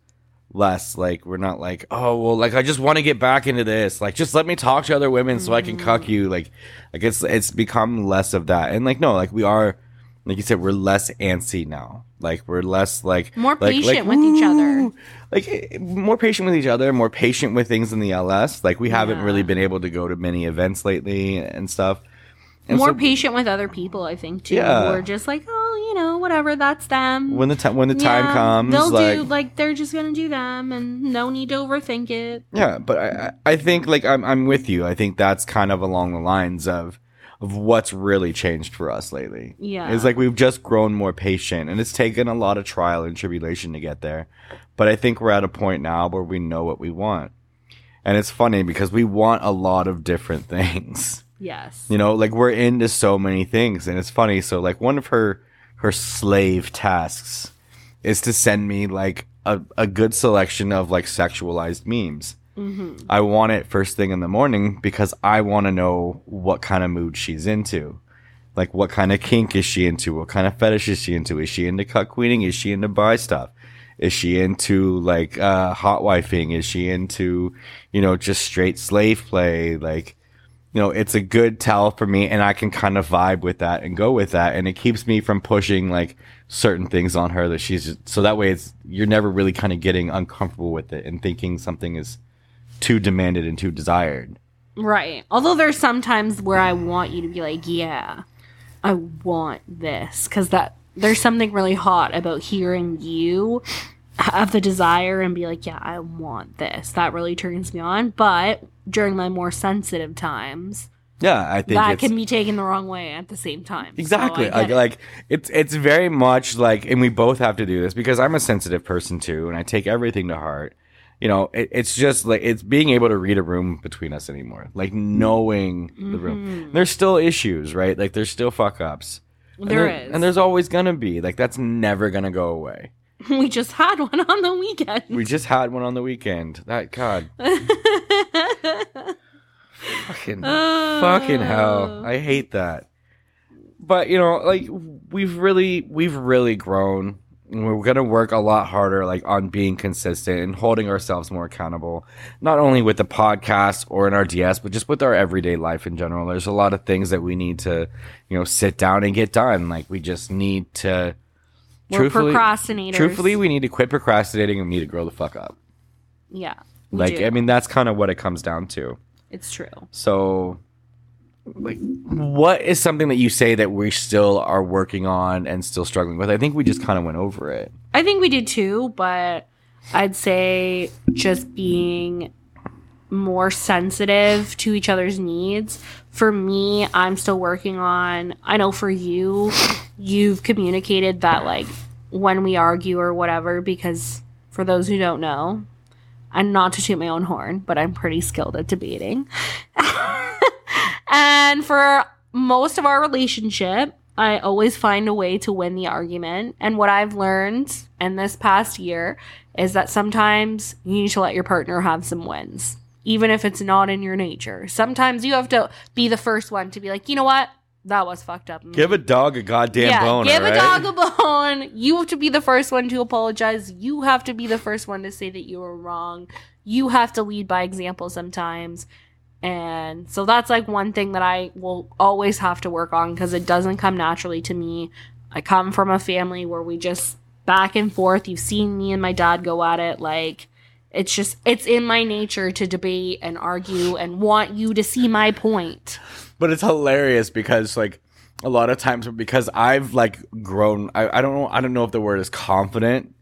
Speaker 2: less. Like we're not like oh well, like I just want to get back into this. Like just let me talk to other women so I can cuck you. Like like it's it's become less of that, and like no, like we are. Like you said, we're less antsy now. Like we're less like
Speaker 1: More
Speaker 2: like-
Speaker 1: patient
Speaker 2: like,
Speaker 1: with each other.
Speaker 2: Like eh, more patient with each other, more patient with things in the LS. Like we haven't really been able to go to many events lately and stuff. And
Speaker 1: more
Speaker 2: so
Speaker 1: patient with other people, I think too.
Speaker 2: Yeah.
Speaker 1: We're just like, oh, you know, whatever, that's them.
Speaker 2: when the time when the time
Speaker 1: Yeah,
Speaker 2: comes,
Speaker 1: they'll
Speaker 2: like
Speaker 1: do like they're just gonna do them, and no need to overthink it.
Speaker 2: yeah. But I I I think like I'm I'm with you. I think that's kind of along the lines of of what's really changed for us lately.
Speaker 1: Yeah.
Speaker 2: It's like we've just grown more patient and it's taken a lot of trial and tribulation to get there. But I think we're at a point now where we know what we want. And it's funny because we want a lot of different things.
Speaker 1: Yes.
Speaker 2: You know, like we're into so many things and it's funny. So like one of her her slave tasks is to send me like a, a good selection of like sexualized memes.
Speaker 1: Mm-hmm.
Speaker 2: I want it first thing in the morning because I want to know what kind of mood she's into. Like what kind of kink is she into? What kind of fetish is she into? Is she into cuckqueening? Is she into bi stuff? Is she into like uh hot wifing? Is she into, you know, just straight slave play? Like, you know, it's a good tell for me and I can kind of vibe with that and go with that. And it keeps me from pushing like certain things on her that she's so that way it's you're never really kind of getting uncomfortable with it and thinking something is too demanded and too desired.
Speaker 1: Right. Although there's sometimes where I want you to be like, yeah, I want this. Because that there's something really hot about hearing you have the desire and be like, yeah, I want this. That really turns me on. But during my more sensitive times,
Speaker 2: Yeah, I think
Speaker 1: that can be taken the wrong way at the same time.
Speaker 2: Exactly
Speaker 1: I
Speaker 2: like
Speaker 1: it.
Speaker 2: like it's it's very much like, and we both have to do this because I'm a sensitive person too, and I take everything to heart. You know, it, it's just like it's being able to read a room between us anymore, like knowing the room.
Speaker 1: Mm-hmm.
Speaker 2: There's still issues, right? Like there's still fuck ups. And
Speaker 1: There
Speaker 2: there-
Speaker 1: is.
Speaker 2: and there's always gonna be like that's never gonna go away.
Speaker 1: we just had one on the weekend.
Speaker 2: We just had one on the weekend. That God, fucking oh. fucking hell. I hate that. But you know like we've really we've really grown. And we're gonna work a lot harder like on being consistent and holding ourselves more accountable not only with the podcast or in our ds but just with our everyday life in general. There's a lot of things that we need to you know sit down and get done. Like we just need to
Speaker 1: We're procrastinators.
Speaker 2: truthfully we need to quit procrastinating and we need to grow the fuck up
Speaker 1: yeah.
Speaker 2: like
Speaker 1: do.
Speaker 2: i mean that's kind of what it comes down to
Speaker 1: it's true.
Speaker 2: so, like, what is something that you say that we still are working on and still struggling with? I think we just kind of went over it.
Speaker 1: I think we did too, but I'd say just being more sensitive to each other's needs. For me, I'm still working on, I know for you, you've communicated that like when we argue or whatever, because for those who don't know, and not to toot my own horn, but I'm pretty skilled at debating. and for most of our relationship, I always find a way to win the argument. And what I've learned in this past year is that sometimes you need to let your partner have some wins, even if it's not in your nature. Sometimes you have to be the first one to be like, you know what? That was fucked up.
Speaker 3: Give a dog a goddamn bone.
Speaker 1: Give
Speaker 3: right?
Speaker 1: a dog a bone. You have to be the first one to apologize. You have to be the first one to say that you were wrong. You have to lead by example sometimes. And so that's like one thing that I will always have to work on because it doesn't come naturally to me. I come from a family where we just back and forth. You've seen me and my dad go at it. Like, it's just, it's in my nature to debate and argue and want you to see my point.
Speaker 2: But it's hilarious because like a lot of times because I've like grown I, I don't know I don't know if the word is confident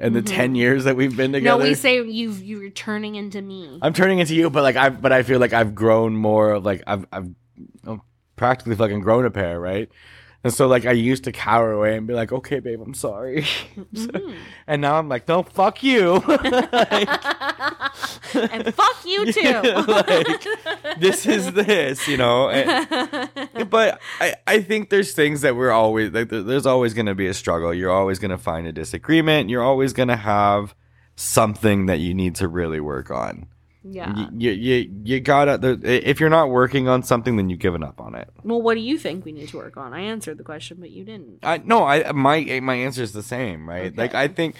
Speaker 2: in the 10 years that we've been
Speaker 1: Mm-hmm. No, we say you you're turning into me.
Speaker 2: I'm turning into you, but like I but I feel like I've grown more like I've I've I'm practically fucking grown a pair, right? And so like I used to cower away and be like, "Okay, babe, I'm sorry,"
Speaker 1: Mm-hmm.
Speaker 2: and now I'm like, "No, fuck you."
Speaker 1: and fuck you too.
Speaker 2: like, this is this, you know. And- but I, I think there's things that we're always like. There's always going to be a struggle. You're always going to find a disagreement. You're always going to have something that you need to really work on.
Speaker 1: Yeah.
Speaker 2: You, you, you gotta. If you're not working on something, then you've given up on it.
Speaker 1: Well, what do you think we need to work on? I answered the question, but you didn't.
Speaker 2: I no, I my my answer is the same, right? Like I think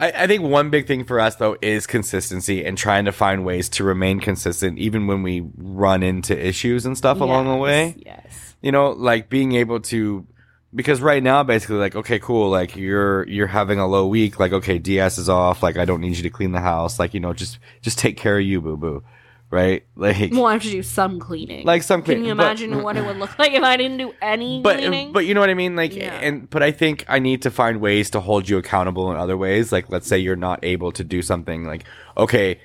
Speaker 2: I, I think one big thing for us though is consistency and trying to find ways to remain consistent even when we run into issues and stuff along the way.
Speaker 1: Yes.
Speaker 2: You know, like being able to because right now basically like okay cool like you're you're having a low week like okay DS is off like I don't need you to clean the house like you know just just take care of you boo boo right like
Speaker 1: We'll have to do some cleaning.
Speaker 2: like some
Speaker 1: cleaning
Speaker 2: Can
Speaker 1: you
Speaker 2: but-
Speaker 1: imagine what it would look like if I didn't do any
Speaker 2: but
Speaker 1: cleaning?
Speaker 2: but you know what I mean like
Speaker 1: Yeah.
Speaker 2: and but I think I need to find ways to hold you accountable in other ways like let's say you're not able to do something like okay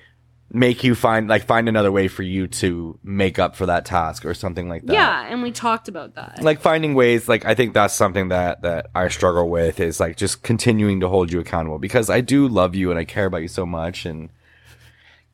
Speaker 2: make you find like find another way for you to make up for that task or something like that
Speaker 1: yeah, and we talked about that.
Speaker 2: like finding ways like I think that's something that that I struggle with is like just continuing to hold you accountable because I do love you and I care about you so much and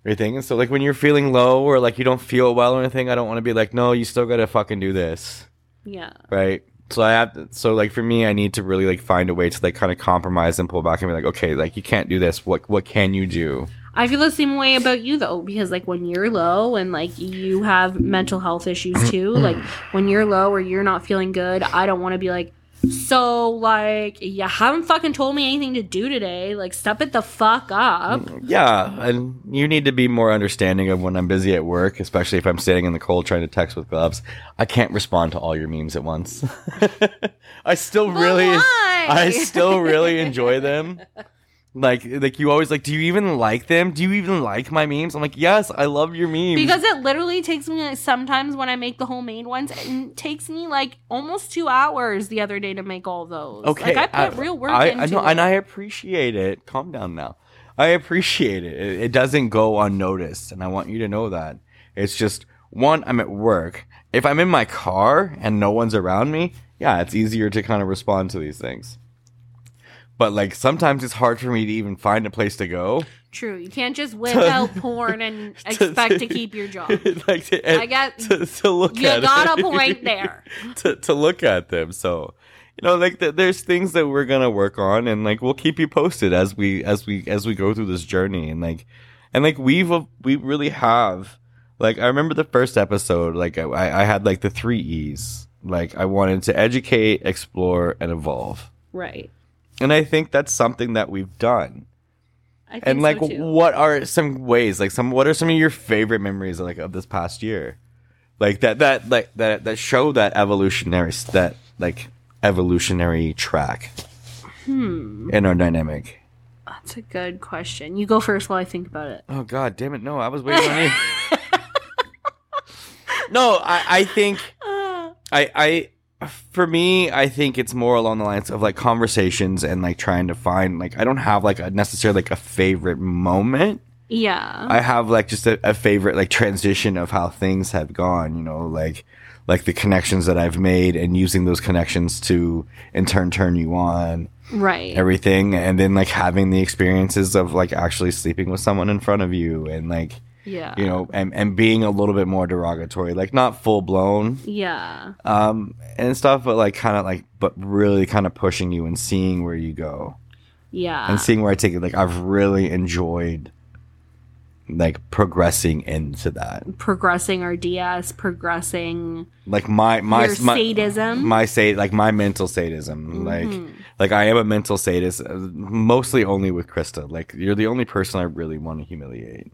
Speaker 2: everything and so like when you're feeling low or like you don't feel well or anything I don't want to be like no you still got to fucking do this
Speaker 1: yeah.
Speaker 2: right? So I have to, so like for me, I need to really like find a way to like kind of compromise and pull back and be like, okay, like you can't do this. What what can you do?
Speaker 1: I feel the same way about you though, because like when you're low and like you have mental health issues too, like when you're low or you're not feeling good, I don't want to be like, so like you haven't fucking told me anything to do today. Like step it the fuck up.
Speaker 2: Mm, yeah, and you need to be more understanding of when I'm busy at work, especially if I'm standing in the cold trying to text with gloves. I can't respond to all your memes at once. I still really? I still really enjoy them. Like, like you always like, do you even like them? Do you even like my memes? I'm like, yes, I love your memes.
Speaker 1: Because it literally takes me like, sometimes when I make the homemade ones, it takes me like almost two hours the other day to make all those.
Speaker 2: Okay,
Speaker 1: like I put real work
Speaker 2: I,
Speaker 1: into
Speaker 2: I know,
Speaker 1: it.
Speaker 2: and I appreciate it. Calm down now. I appreciate it. it. It doesn't go unnoticed, and I want you to know that. It's just one. I'm at work. If I'm in my car and no one's around me, yeah, it's easier to kind of respond to these things. But like sometimes it's hard for me to even find a place to go.
Speaker 1: True, you can't just whip out porn and expect to keep your job.
Speaker 2: like to,
Speaker 1: I get-
Speaker 2: to, to look
Speaker 1: You
Speaker 2: at
Speaker 1: got
Speaker 2: it.
Speaker 1: a point there.
Speaker 2: to, to look at them. So, you know, like th- there's things that we're gonna work on, and like we'll keep you posted as we as we as we go through this journey, and like and like we've uh, we really have. Like I remember the first episode, like I, I had like the three E's. Like I wanted to educate, explore, and evolve.
Speaker 1: Right.
Speaker 2: And I think that's something that we've done.
Speaker 1: I think
Speaker 2: And like,
Speaker 1: so
Speaker 2: what are some ways? Like, some what are some of your favorite memories like of this past year? Like that that like that that show that evolutionary that like evolutionary track
Speaker 1: Hmm.
Speaker 2: in our dynamic.
Speaker 1: That's a good question. You go first while I think about it.
Speaker 2: Oh God, damn it! No, I was waiting on you. no, I I think I I for me, I think it's more along the lines of like conversations and like trying to find like I don't have like a necessarily like a favorite moment.
Speaker 1: Yeah.
Speaker 2: I have like just a, a favorite like transition of how things have gone, you know, like like the connections that I've made and using those connections to in turn turn you on
Speaker 1: right.
Speaker 2: everything and then like having the experiences of like actually sleeping with someone in front of you and like
Speaker 1: yeah.
Speaker 2: you know and and being a little bit more derogatory like not full blown
Speaker 1: Yeah.
Speaker 2: um and stuff but like kind of like but really kind of pushing you and seeing where you go
Speaker 1: Yeah.
Speaker 2: and seeing where I take it like I've really enjoyed like progressing into that
Speaker 1: progressing our DS, progressing
Speaker 2: like my my
Speaker 1: your
Speaker 2: my,
Speaker 1: sadism.
Speaker 2: my say like my mental sadism like
Speaker 1: Mhm.
Speaker 2: like i am a mental sadist uh, mostly only with christa like you're the only person i really want to humiliate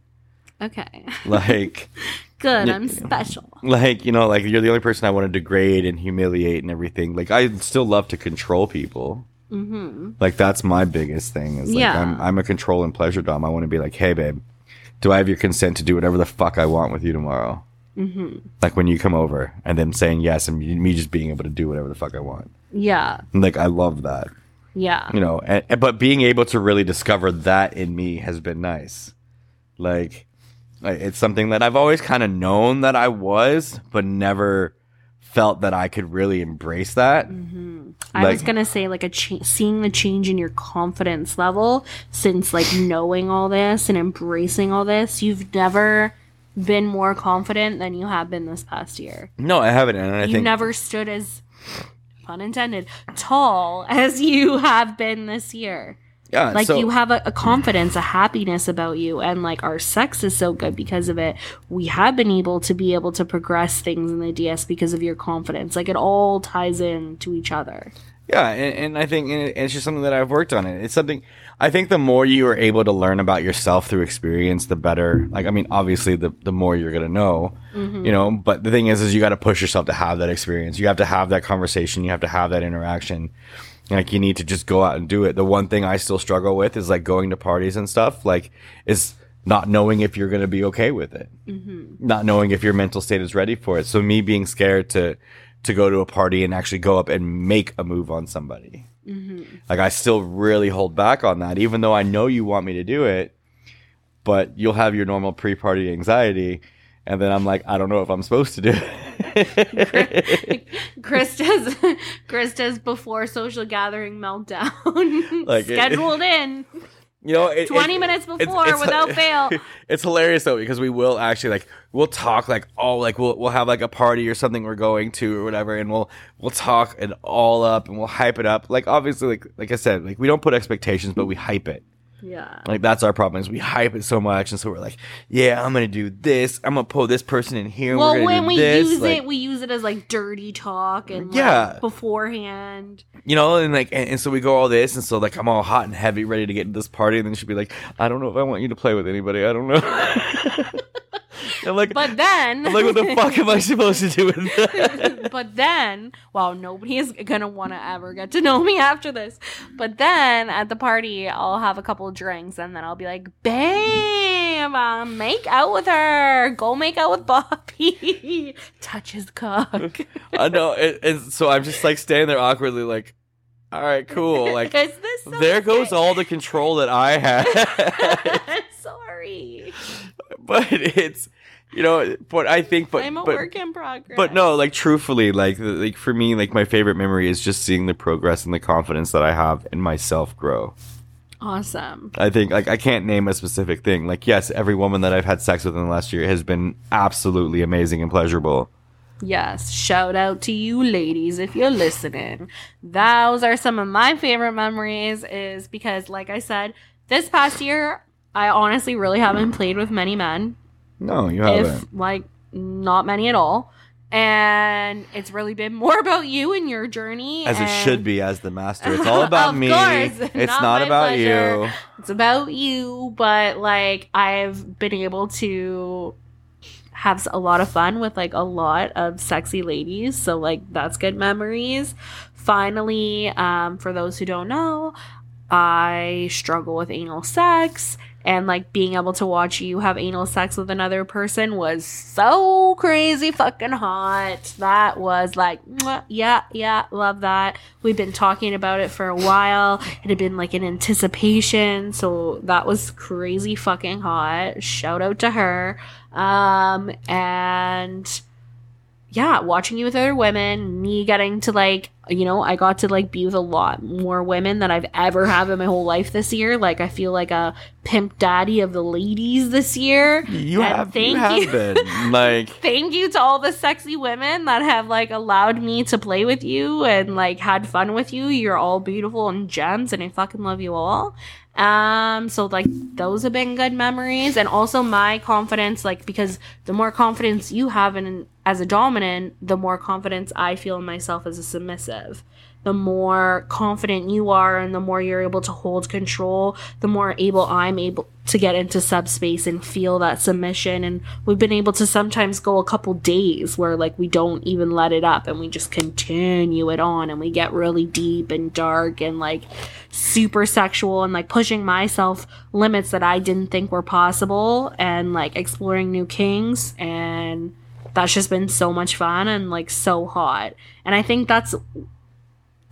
Speaker 1: okay.
Speaker 2: like
Speaker 1: Good. I'm special.
Speaker 2: like you know like you're the only person i want to degrade and humiliate and everything like i still love to control people
Speaker 1: Mm-hmm.
Speaker 2: like that's my biggest thing is like
Speaker 1: Yeah.
Speaker 2: I'm, I'm a control and pleasure dom i want to be like hey babe do i have your consent to do whatever the fuck i want with you tomorrow
Speaker 1: Mm-hmm.
Speaker 2: like when you come over and them saying yes and me just being able to do whatever the fuck i want
Speaker 1: Yeah.
Speaker 2: Like i love that
Speaker 1: Yeah.
Speaker 2: you know and, but being able to really discover that in me has been nice like, it's something that i've always kind of known that i was but never felt that i could really embrace that
Speaker 1: Mm-hmm. I was gonna say like a cha- seeing the change in your confidence level since like knowing all this and embracing all this. You've never been more confident than you have been this past year.
Speaker 2: no i haven't and i
Speaker 1: you
Speaker 2: think
Speaker 1: never stood as pun intended tall as you have been this year.
Speaker 2: Yeah
Speaker 1: like
Speaker 2: so,
Speaker 1: you have a, a confidence a happiness about you and like our sex is so good because of it we have been able to be able to progress things in the ds because of your confidence like it all ties in to each other
Speaker 2: Yeah, and, and I think and it's just something that I've worked on. It. It's something I think the more you are able to learn about yourself through experience, the better. Like, I mean, obviously, the the more you're gonna know, mm-hmm. you know. But the thing is, is you got to push yourself to have that experience. You have to have that conversation. You have to have that interaction. Like, you need to just go out and do it. The one thing I still struggle with is like going to parties and stuff. Like, is not knowing if you're gonna be okay with it, mm-hmm. not knowing if your mental state is ready for it. So me being scared to to go to a party and actually go up and make a move on somebody. Mm-hmm. Like I still really hold back on that, even though I know you want me to do it. But you'll have your normal pre-party anxiety, and then I'm like, I don't know if I'm supposed to do it.
Speaker 1: christa's christa's before social gathering meltdown
Speaker 2: Like, it-
Speaker 1: scheduled in
Speaker 2: you know, it,
Speaker 1: 20
Speaker 2: it-
Speaker 1: minutes
Speaker 2: it's-
Speaker 1: before
Speaker 2: it's-
Speaker 1: without fail
Speaker 2: It's hilarious though because we will actually like we'll talk like all like we'll we'll have like a party or something we're going to or whatever, and we'll we'll talk it all up and we'll hype it up. Like obviously, like like I said, like we don't put expectations, but we hype it.
Speaker 1: Yeah
Speaker 2: Like that's our problem is we hype it so much, and so we're like, yeah, I'm gonna do this. I'm gonna pull this person in here.
Speaker 1: well when
Speaker 2: do
Speaker 1: we
Speaker 2: this.
Speaker 1: use
Speaker 2: like,
Speaker 1: it we use it as like dirty talk and like,
Speaker 2: Yeah.
Speaker 1: beforehand
Speaker 2: you know, and like, and, and so we go all this, and so like I'm all hot and heavy, ready to get into this party, and then she'd be like, I don't know if I want you to play with anybody. I don't know. I'm like,
Speaker 1: but then
Speaker 2: I'm like, what the fuck am I supposed to do with that?
Speaker 1: but then, well, nobody is gonna want to ever get to know me after this. But then at the party, I'll have a couple of drinks, and then I'll be like, "Babe, um, make out with her. Go make out with Bobby. Touch his cock.
Speaker 2: I know, and, and so I'm just like standing there awkwardly, like, all right, cool, like.
Speaker 1: so
Speaker 2: There goes all the control that I had.
Speaker 1: Sorry.
Speaker 2: but it's you know but i think but
Speaker 1: I'm a
Speaker 2: but,
Speaker 1: work in progress.
Speaker 2: but no like truthfully like like for me like my favorite memory is just seeing the progress and the confidence that i have in myself grow
Speaker 1: awesome.
Speaker 2: i think like i can't name a specific thing like yes every woman that i've had sex with in the last year has been absolutely amazing and pleasurable
Speaker 1: Yes, shout out to you ladies if you're listening. Those are some of my favorite memories is because like I said, this past year I honestly really haven't played with many men.
Speaker 2: no you haven't
Speaker 1: If like not many at all. And it's really been more about you and your journey.
Speaker 2: as it should be as the master it's all about
Speaker 1: Of
Speaker 2: me
Speaker 1: course,
Speaker 2: it's
Speaker 1: not
Speaker 2: not, about
Speaker 1: pleasure.
Speaker 2: you
Speaker 1: It's about you, but like I've been able to have a lot of fun with like a lot of sexy ladies. So like that's good memories. Finally, um, for those who don't know, I struggle with anal sex and like being able to watch you have anal sex with another person was so crazy fucking hot. That was like, yeah, yeah, love that. We've been talking about it for a while. It had been like an anticipation, so that was crazy fucking hot. Shout out to her. Um, and yeah, watching you with other women, me getting to like, you know, I got to like be with a lot more women than I've ever have in my whole life this year. Like I feel like a pimp daddy of the ladies this year.
Speaker 2: You
Speaker 1: And
Speaker 2: have,
Speaker 1: thank
Speaker 2: you have
Speaker 1: you.
Speaker 2: been like
Speaker 1: Thank you to all the sexy women that have like allowed me to play with you and like had fun with you. You're all beautiful and gems and I fucking love you all. Um so like those have been good memories and also my confidence like because the more confidence you have in as a dominant, the more confidence I feel in myself as a submissive. The more confident you are and the more you're able to hold control, the more able I'm able to get into subspace and feel that submission. And we've been able to sometimes go a couple days where like we don't even let it up and we just continue it on and we get really deep and dark and like super sexual and like pushing myself limits that I didn't think were possible and like exploring new kinks and that's just been so much fun and like so hot. And I think that's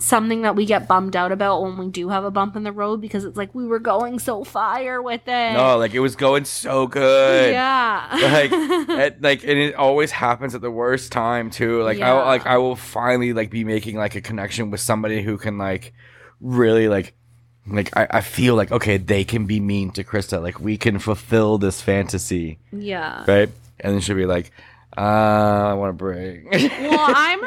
Speaker 1: something that we get bummed out about when we do have a bump in the road because it's like we were going so fire with it.
Speaker 2: no, like it was going so good.
Speaker 1: Yeah.
Speaker 2: like it, like and it always happens at the worst time too like i like i will finally like be making like a connection with somebody who can like really like like I, I feel like okay they can be mean to christa like we can fulfill this fantasy
Speaker 1: yeah.
Speaker 2: right and then she'll be like uh i want to break
Speaker 1: well, I'm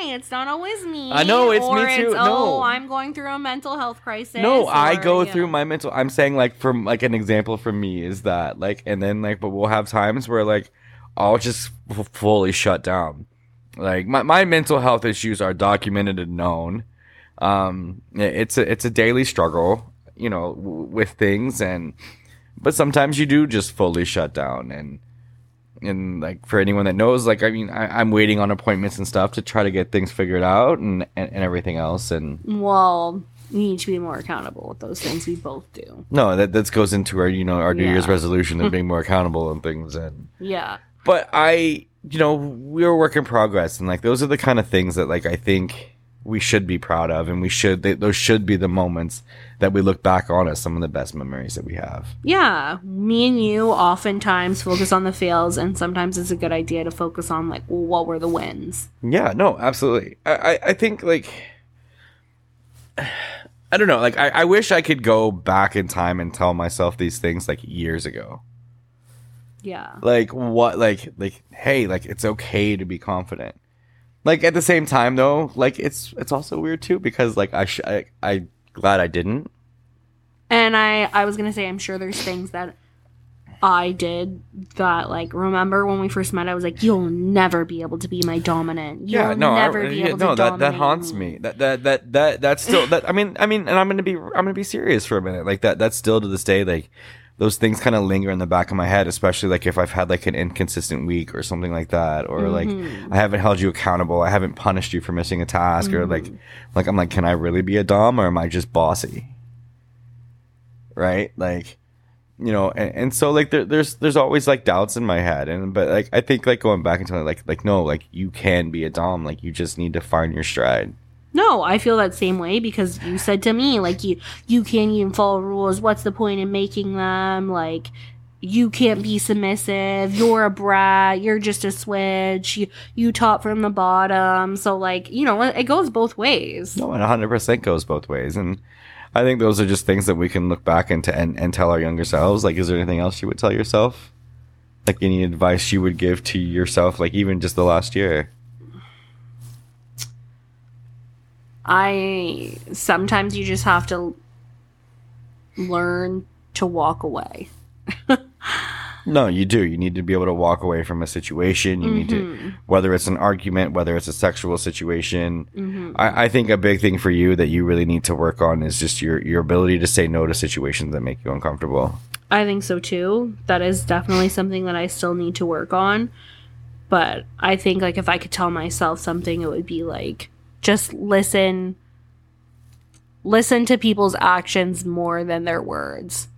Speaker 1: hey, it's not always me.
Speaker 2: I know, it's me
Speaker 1: or
Speaker 2: too.
Speaker 1: It's,
Speaker 2: No.
Speaker 1: oh, I'm going through a mental health crisis.
Speaker 2: no i go through my mental i'm saying like from like an example for me is that like and then like but we'll have times where like i'll just f- fully shut down like my, my mental health issues are documented and known um it's a it's a daily struggle you know w- with things and but sometimes you do just fully shut down and and like for anyone that knows like i mean I, i'm waiting on appointments and stuff to try to get things figured out and and, and everything else and
Speaker 1: Well, we need to be more accountable with those things. We both do.
Speaker 2: No, that that goes into our you know our New Year's resolution of being more accountable and things. And
Speaker 1: Yeah.
Speaker 2: but I, you know, we're a work in progress, and like those are the kind of things that like I think we should be proud of, and we should they, those should be the moments that we look back on as some of the best memories that we have.
Speaker 1: Yeah, me and you oftentimes focus on the fails, and sometimes it's a good idea to focus on like, well, what were the wins?
Speaker 2: Yeah, no, absolutely. I I, I think like. I don't know. Like, I, I wish I could go back in time and tell myself these things like years ago.
Speaker 1: Yeah,
Speaker 2: like what like like hey like it's okay to be confident like at the same time though like it's it's also weird too because like i sh- I, I glad i didn't.
Speaker 1: And I I was gonna say I'm sure there's things that I did that like remember when we first met I was like you'll never be able to be my dominant. You'll
Speaker 2: yeah no
Speaker 1: never
Speaker 2: I,
Speaker 1: be
Speaker 2: yeah,
Speaker 1: able
Speaker 2: no
Speaker 1: to
Speaker 2: that that haunts me. that that that that that's still that i mean i mean and i'm gonna be i'm gonna be serious for a minute. Like that that's still to this day like those things kind of linger in the back of my head especially like if i've had like an inconsistent week or something like that or like
Speaker 1: Mm-hmm.
Speaker 2: i haven't held you accountable i haven't punished you for missing a task or like
Speaker 1: Mm-hmm.
Speaker 2: like i'm like can i really be a dom or am i just bossy right like you know and, and so like there, there's there's always like doubts in my head and but like i think like going back into like like no like you can be a dom like you just need to find your stride
Speaker 1: No, I feel that same way because you said to me like you you can't even follow rules. What's the point in making them? Like you can't be submissive. You're a brat. You're just a switch. You you top from the bottom. So like you know it, it goes both ways.
Speaker 2: no and 100% goes both ways and i think those are just things that we can look back into and, and tell our younger selves like is there anything else you would tell yourself like any advice you would give to yourself like even just the last year
Speaker 1: I sometimes you just have to learn to walk away.
Speaker 2: No, you do. You need to be able to walk away from a situation. You need to, mm-hmm. whether it's an argument, whether it's a sexual situation. Mm-hmm. I, I think a big thing for you that you really need to work on is just your your ability to say no to situations that make you uncomfortable.
Speaker 1: I think so too. That is definitely something that I still need to work on. But I think like if I could tell myself something, it would be like just listen listen to people's actions more than their words.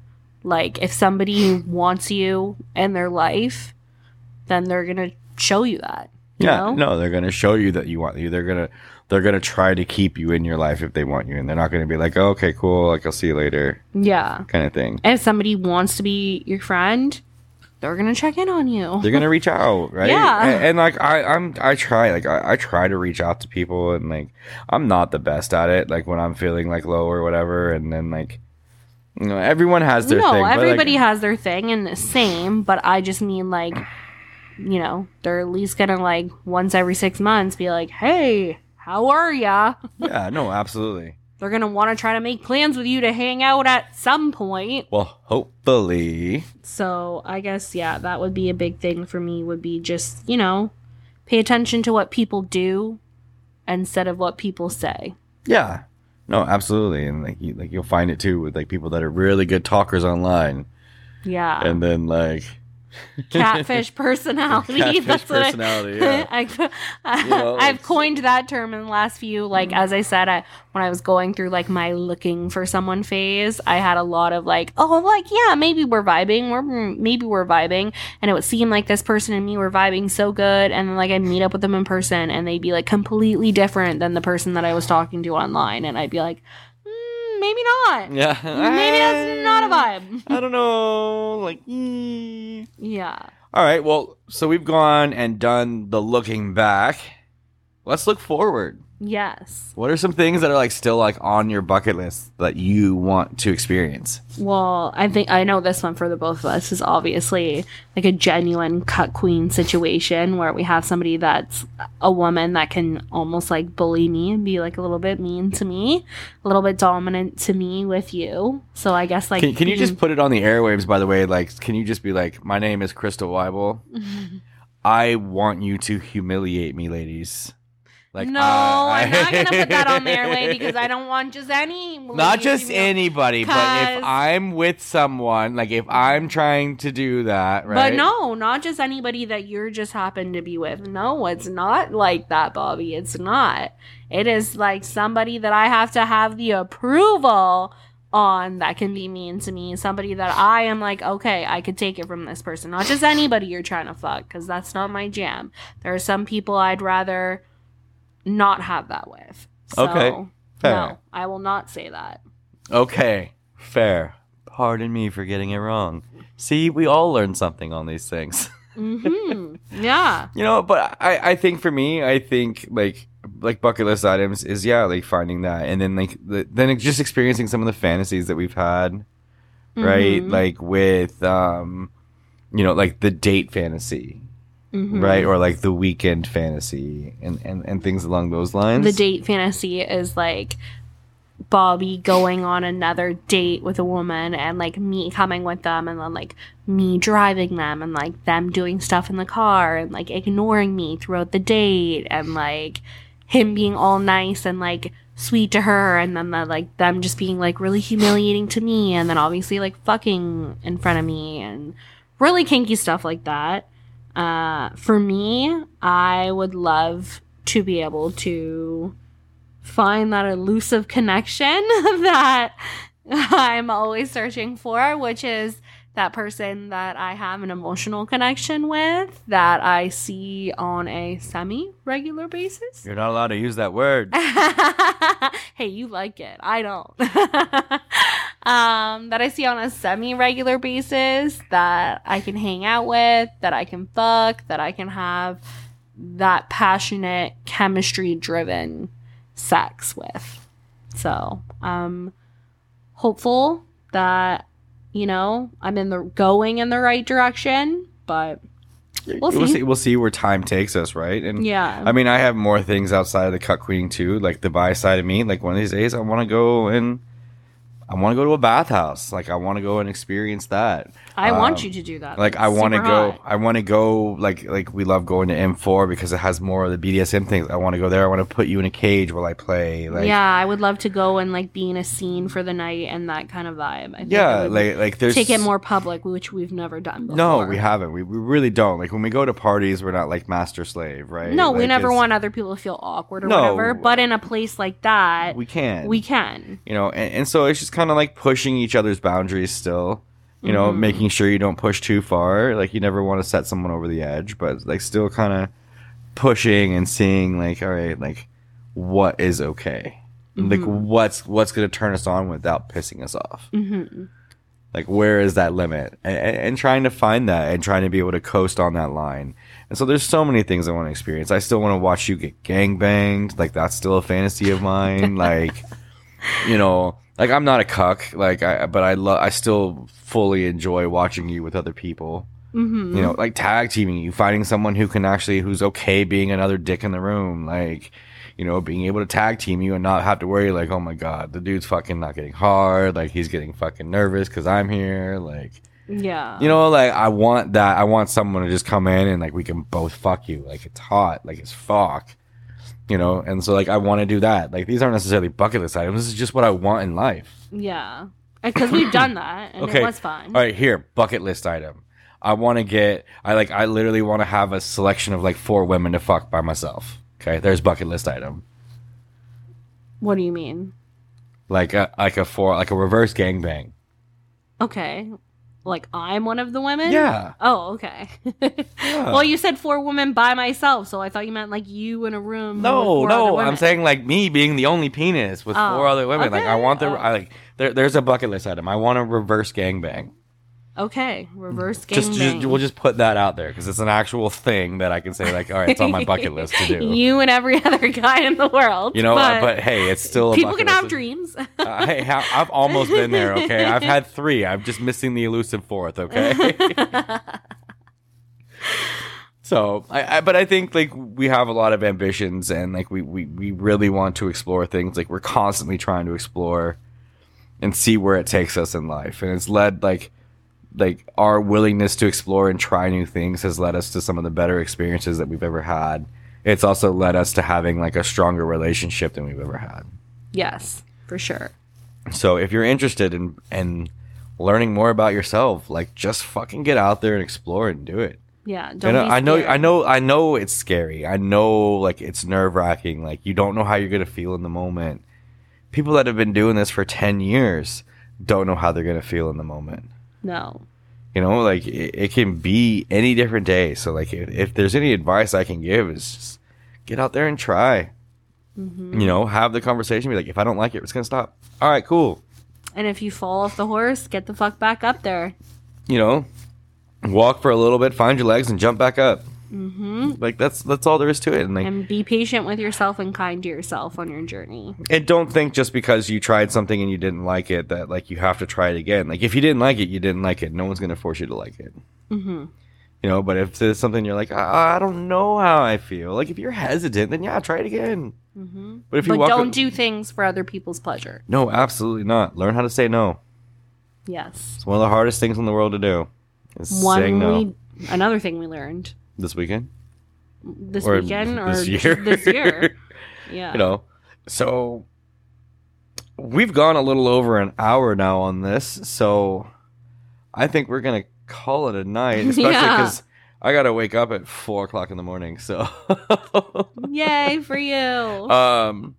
Speaker 1: Like if somebody wants you in their life, then they're gonna show you that. You
Speaker 2: yeah,
Speaker 1: know?
Speaker 2: no, they're gonna show you that you want you. They're gonna they're gonna try to keep you in your life if they want you, and they're not gonna be like, oh, okay, cool, like I'll see you later,
Speaker 1: Yeah.
Speaker 2: kind of thing.
Speaker 1: If somebody wants to be your friend, they're gonna check in on you.
Speaker 2: They're gonna reach out, right?
Speaker 1: Yeah.
Speaker 2: and, and, like I, I'm, I try, like I, I try to reach out to people, and like I'm not the best at it. Like when I'm feeling like low or whatever, and then like you know, everyone has their
Speaker 1: no,
Speaker 2: thing. but, like,
Speaker 1: everybody has their thing and the same, but I just mean like, you know, they're at least gonna like once every six months be like, hey, how are ya?
Speaker 2: yeah, no, absolutely.
Speaker 1: They're gonna want to try to make plans with you to hang out at some point.
Speaker 2: Well, hopefully,
Speaker 1: So I guess yeah, that would be a big thing for me. Would be just you know, pay attention to what people do instead of what people say.
Speaker 2: yeah, no, absolutely, and like you, like you'll find it too with like people that are really good talkers online,
Speaker 1: Yeah,
Speaker 2: and then like
Speaker 1: catfish personality.
Speaker 2: Catfish
Speaker 1: That's what I-
Speaker 2: personality, yeah.
Speaker 1: I, I,
Speaker 2: know,
Speaker 1: I've coined that term in the last few. Like as I said, I, when I was going through like my looking for someone phase, I had a lot of like, oh, like yeah, maybe we're vibing, mm, maybe we're vibing, and it would seem like this person and me were vibing so good, and then like I meet up with them in person, and they'd be like completely different than the person that I was talking to online, and I'd be like, mm, maybe not.
Speaker 2: yeah,
Speaker 1: Maybe that's not a vibe.
Speaker 2: I don't know, like. eh.
Speaker 1: Yeah.
Speaker 2: All right. Well, so we've gone and done the looking back. Let's look forward.
Speaker 1: Yes.
Speaker 2: What are some things that are like still like on your bucket list that you want to experience?
Speaker 1: Well, I think I know this one for the both of us is obviously like a genuine cuckqueen situation where we have somebody that's a woman that can almost like bully me and be like a little bit mean to me, a little bit dominant to me with you. So I guess like
Speaker 2: Can, can you just mm. put it on the airwaves? By the way, like, can you just be like, "My name is Crystal Weibel. I want you to humiliate me, ladies." Like,
Speaker 1: no,
Speaker 2: I-
Speaker 1: I'm not gonna put that on the airway because I don't want just any.
Speaker 2: Not just
Speaker 1: you know.
Speaker 2: anybody, but if I'm with someone, like if I'm trying to do that, right?
Speaker 1: But no, not just anybody that you're just happen to be with. No, it's not like that, Bobby. It's not. It is like somebody that I have to have the approval on that can be mean to me. Somebody that I am like, okay, I could take it from this person. Not just anybody you're trying to fuck, because that's not my jam. There are some people I'd rather not have that with. So,
Speaker 2: Okay, fair.
Speaker 1: No, I will not say that.
Speaker 2: Okay, fair. Pardon me for getting it wrong. See, we all learn something on these things.
Speaker 1: hmm Yeah.
Speaker 2: you know, but I, I think for me, I think like like bucket list items is yeah, like finding that, and then like the, then just experiencing some of the fantasies that we've had, right?
Speaker 1: Mhm.
Speaker 2: Like with um, you know, like the date fantasy,
Speaker 1: Mhm.
Speaker 2: right, or like the weekend fantasy, and and and things along those lines.
Speaker 1: the date fantasy is like Bobby going on another date with a woman and like me coming with them and then like me driving them and like them doing stuff in the car and like ignoring me throughout the date and like him being all nice and like sweet to her and then the, like them just being like really humiliating to me and then obviously like fucking in front of me and really kinky stuff like that. Uh, for me, I would love to be able to find that elusive connection that I'm always searching for, which is that person that I have an emotional connection with that I see on a semi regular basis.
Speaker 2: You're not allowed to use that word.
Speaker 1: hey, you like it. I don't. um, that I see on a semi regular basis that I can hang out with, that I can fuck, that I can have that passionate, chemistry driven sex with. So, um, hopeful that, you know, I'm in the going in the right direction, but We'll see.
Speaker 2: We'll see where time takes us, right? And
Speaker 1: yeah.
Speaker 2: I mean, I have more things outside of the cuckqueen too, like the bi side of me. Like one of these days, I want to go and I want to go to a bathhouse. Like I want to go and experience that.
Speaker 1: I want
Speaker 2: Um,
Speaker 1: you to do that.
Speaker 2: Like I want to go.
Speaker 1: hot.
Speaker 2: I want to go. Like like we love going to M4 because it has more of the BDSM things. I want to go there. I want to put you in a cage while I play. Like
Speaker 1: yeah, I would love to go and like be in a scene for the night and that kind of vibe. I think
Speaker 2: yeah. Like like there's
Speaker 1: take it more public, which we've never done before.
Speaker 2: No, we haven't. We, we really don't. Like when we go to parties, we're not like master slave, right?
Speaker 1: No, we never want other people to feel awkward or
Speaker 2: No.
Speaker 1: whatever. But in a place like that,
Speaker 2: We can.
Speaker 1: we can.
Speaker 2: you know and, and so it's just kind of like pushing each other's boundaries still you know
Speaker 1: Mm-hmm.
Speaker 2: making sure you don't push too far like you never want to set someone over the edge but like still kind of pushing and seeing like all right like what is okay? Like
Speaker 1: Mm-hmm.
Speaker 2: what's what's gonna turn us on without pissing us off?
Speaker 1: Hmm
Speaker 2: like where is that limit? And, and, and trying to find that and trying to be able to coast on that line. And so there's so many things i want to experience. I still want to watch you get gang banged like that's still a fantasy of mine. Like you know like i'm not a cuck like i but i love i still fully enjoy watching you with other people.
Speaker 1: Hmm
Speaker 2: you know like tag teaming you finding someone who can actually who's okay being another dick in the room like you know being able to tag team you and not have to worry like oh my god the dude's fucking not getting hard like he's getting fucking nervous because i'm here like
Speaker 1: Yeah.
Speaker 2: you know like i want that i want someone to just come in and like we can both fuck you like it's hot like it's fuck you know and so like i want to do that like these aren't necessarily bucket list items this is just what i want in life
Speaker 1: Yeah. Because we've done that and
Speaker 2: Okay.
Speaker 1: it was fun.
Speaker 2: all right here bucket list item i want to get i like i literally want to have a selection of like four women to fuck by myself okay there's bucket list item
Speaker 1: What do you mean?
Speaker 2: like a like a four like a reverse gangbang
Speaker 1: Okay. Like I'm one of the women?
Speaker 2: yeah
Speaker 1: Oh, okay. Well, you said four women by myself, so I thought you meant like you in a room. with
Speaker 2: No, no. I'm saying like me being the only penis with
Speaker 1: Oh,
Speaker 2: four other women. Like I want the
Speaker 1: Oh.
Speaker 2: I like there, there's a bucket list item. I want a reverse gangbang.
Speaker 1: Okay, reverse game.
Speaker 2: Just, just we'll just put that out there because it's an actual thing that I can say like, all right, it's on my bucket list to do.
Speaker 1: You and every other guy in the world.
Speaker 2: You know, but, but hey, it's still a
Speaker 1: people can have dreams.
Speaker 2: Uh, hey, ha- I've almost been there. Okay, I've had three. I'm just missing the elusive fourth. Okay. so, I, I, but I think like we have a lot of ambitions, and like we, we we really want to explore things. Like we're constantly trying to explore and see where it takes us in life, and it's led like like our willingness to explore and try new things has led us to some of the better experiences that we've ever had. It's also led us to having like a stronger relationship than we've ever had.
Speaker 1: yes, for sure.
Speaker 2: So if you're interested in in learning more about yourself, like just fucking get out there and explore and do it.
Speaker 1: Yeah, don't be
Speaker 2: I know. I know I know it's scary. I know like it's nerve wracking. Like you don't know how you're gonna feel in the moment. People that have been doing this for ten years don't know how they're gonna feel in the moment.
Speaker 1: No.
Speaker 2: You know, like it, it can be any different day. So like if, if there's any advice I can give is just get out there and try.
Speaker 1: Mm-hmm.
Speaker 2: You know, have the conversation. Be like, if I don't like it, it's gonna stop. All right, cool.
Speaker 1: And if you fall off the horse, get the fuck back up there.
Speaker 2: you know, walk for a little bit, find your legs, and jump back up.
Speaker 1: Hmm
Speaker 2: Like that's that's all there is to it. And like,
Speaker 1: And be patient with yourself and kind to yourself on your journey.
Speaker 2: and don't think just because you tried something and you didn't like it that like you have to try it again. Like if you didn't like it, you didn't like it. No one's gonna force you to like it.
Speaker 1: Mm-hmm.
Speaker 2: You know, but if there's something you're like, I, I don't know how I feel. Like if you're hesitant, then yeah, try it again.
Speaker 1: hmm
Speaker 2: But if you
Speaker 1: But don't do things for other people's pleasure.
Speaker 2: no, absolutely not. Learn how to say no.
Speaker 1: Yes.
Speaker 2: It's one of the hardest things in the world to do. Is
Speaker 1: One
Speaker 2: saying no.
Speaker 1: we, another thing we learned
Speaker 2: this weekend.
Speaker 1: this
Speaker 2: Or
Speaker 1: weekend or
Speaker 2: this year.
Speaker 1: this year. Yeah.
Speaker 2: you know so we've gone a little over an hour now on this so i think we're gonna call it a night especially
Speaker 1: Yeah.
Speaker 2: because i gotta wake up at four o'clock in the morning so
Speaker 1: Yay for you.
Speaker 2: um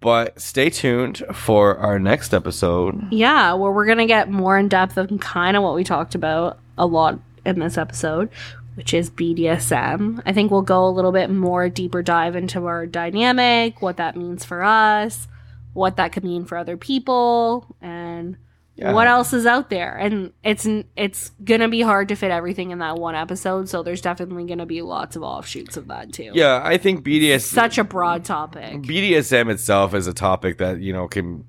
Speaker 2: but stay tuned for our next episode
Speaker 1: yeah, where we're going to get more in depth of kind of what we talked about a lot in this episode, which is BDSM. I think we'll go a little bit more deeper dive into our dynamic, what that means for us, what that could mean for other people, and
Speaker 2: Yeah.
Speaker 1: what else is out there. And it's it's going to be hard to fit everything in that one episode, so there's definitely going to be lots of offshoots of that too.
Speaker 2: yeah i think BDSM
Speaker 1: Such a broad topic.
Speaker 2: BDSM itself is a topic that you know can,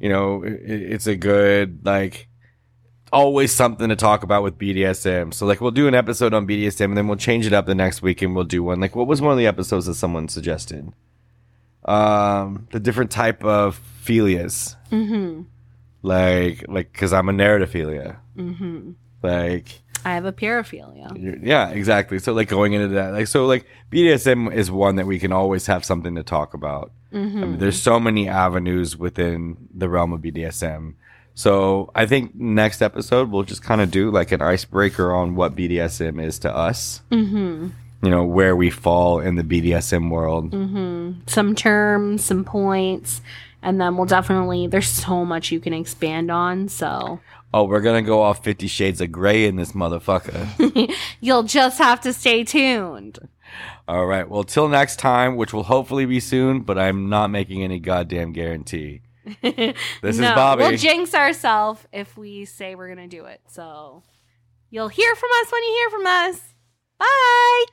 Speaker 2: you know, it's a good like always something to talk about with BDSM. So like we'll do an episode on BDSM and then we'll change it up the next week and we'll do one. Like what was one of the episodes that someone suggested? Um, the different type of philias.
Speaker 1: Mhm.
Speaker 2: like like because I'm a narratophilia.
Speaker 1: hmm
Speaker 2: Like
Speaker 1: I have a paraphilia.
Speaker 2: yeah, exactly. So like going into that, like so like BDSM is one that we can always have something to talk about. I
Speaker 1: hmm
Speaker 2: mean, there's so many avenues within the realm of BDSM. So I think next episode we'll just kind of do like an icebreaker on what BDSM is to us.
Speaker 1: hmm
Speaker 2: You know where we fall in the BDSM world.
Speaker 1: hmm Some terms, some points, and then we'll definitely. There's so much you can expand on. So
Speaker 2: Oh, we're gonna go off Fifty Shades of Grey in this motherfucker.
Speaker 1: you'll just have to stay tuned.
Speaker 2: All right. Well, till next time, which will hopefully be soon, but I'm not making any goddamn guarantee. This is Bobby.
Speaker 1: We'll jinx ourselves if we say we're gonna do it. So you'll hear from us when you hear from us. Bye.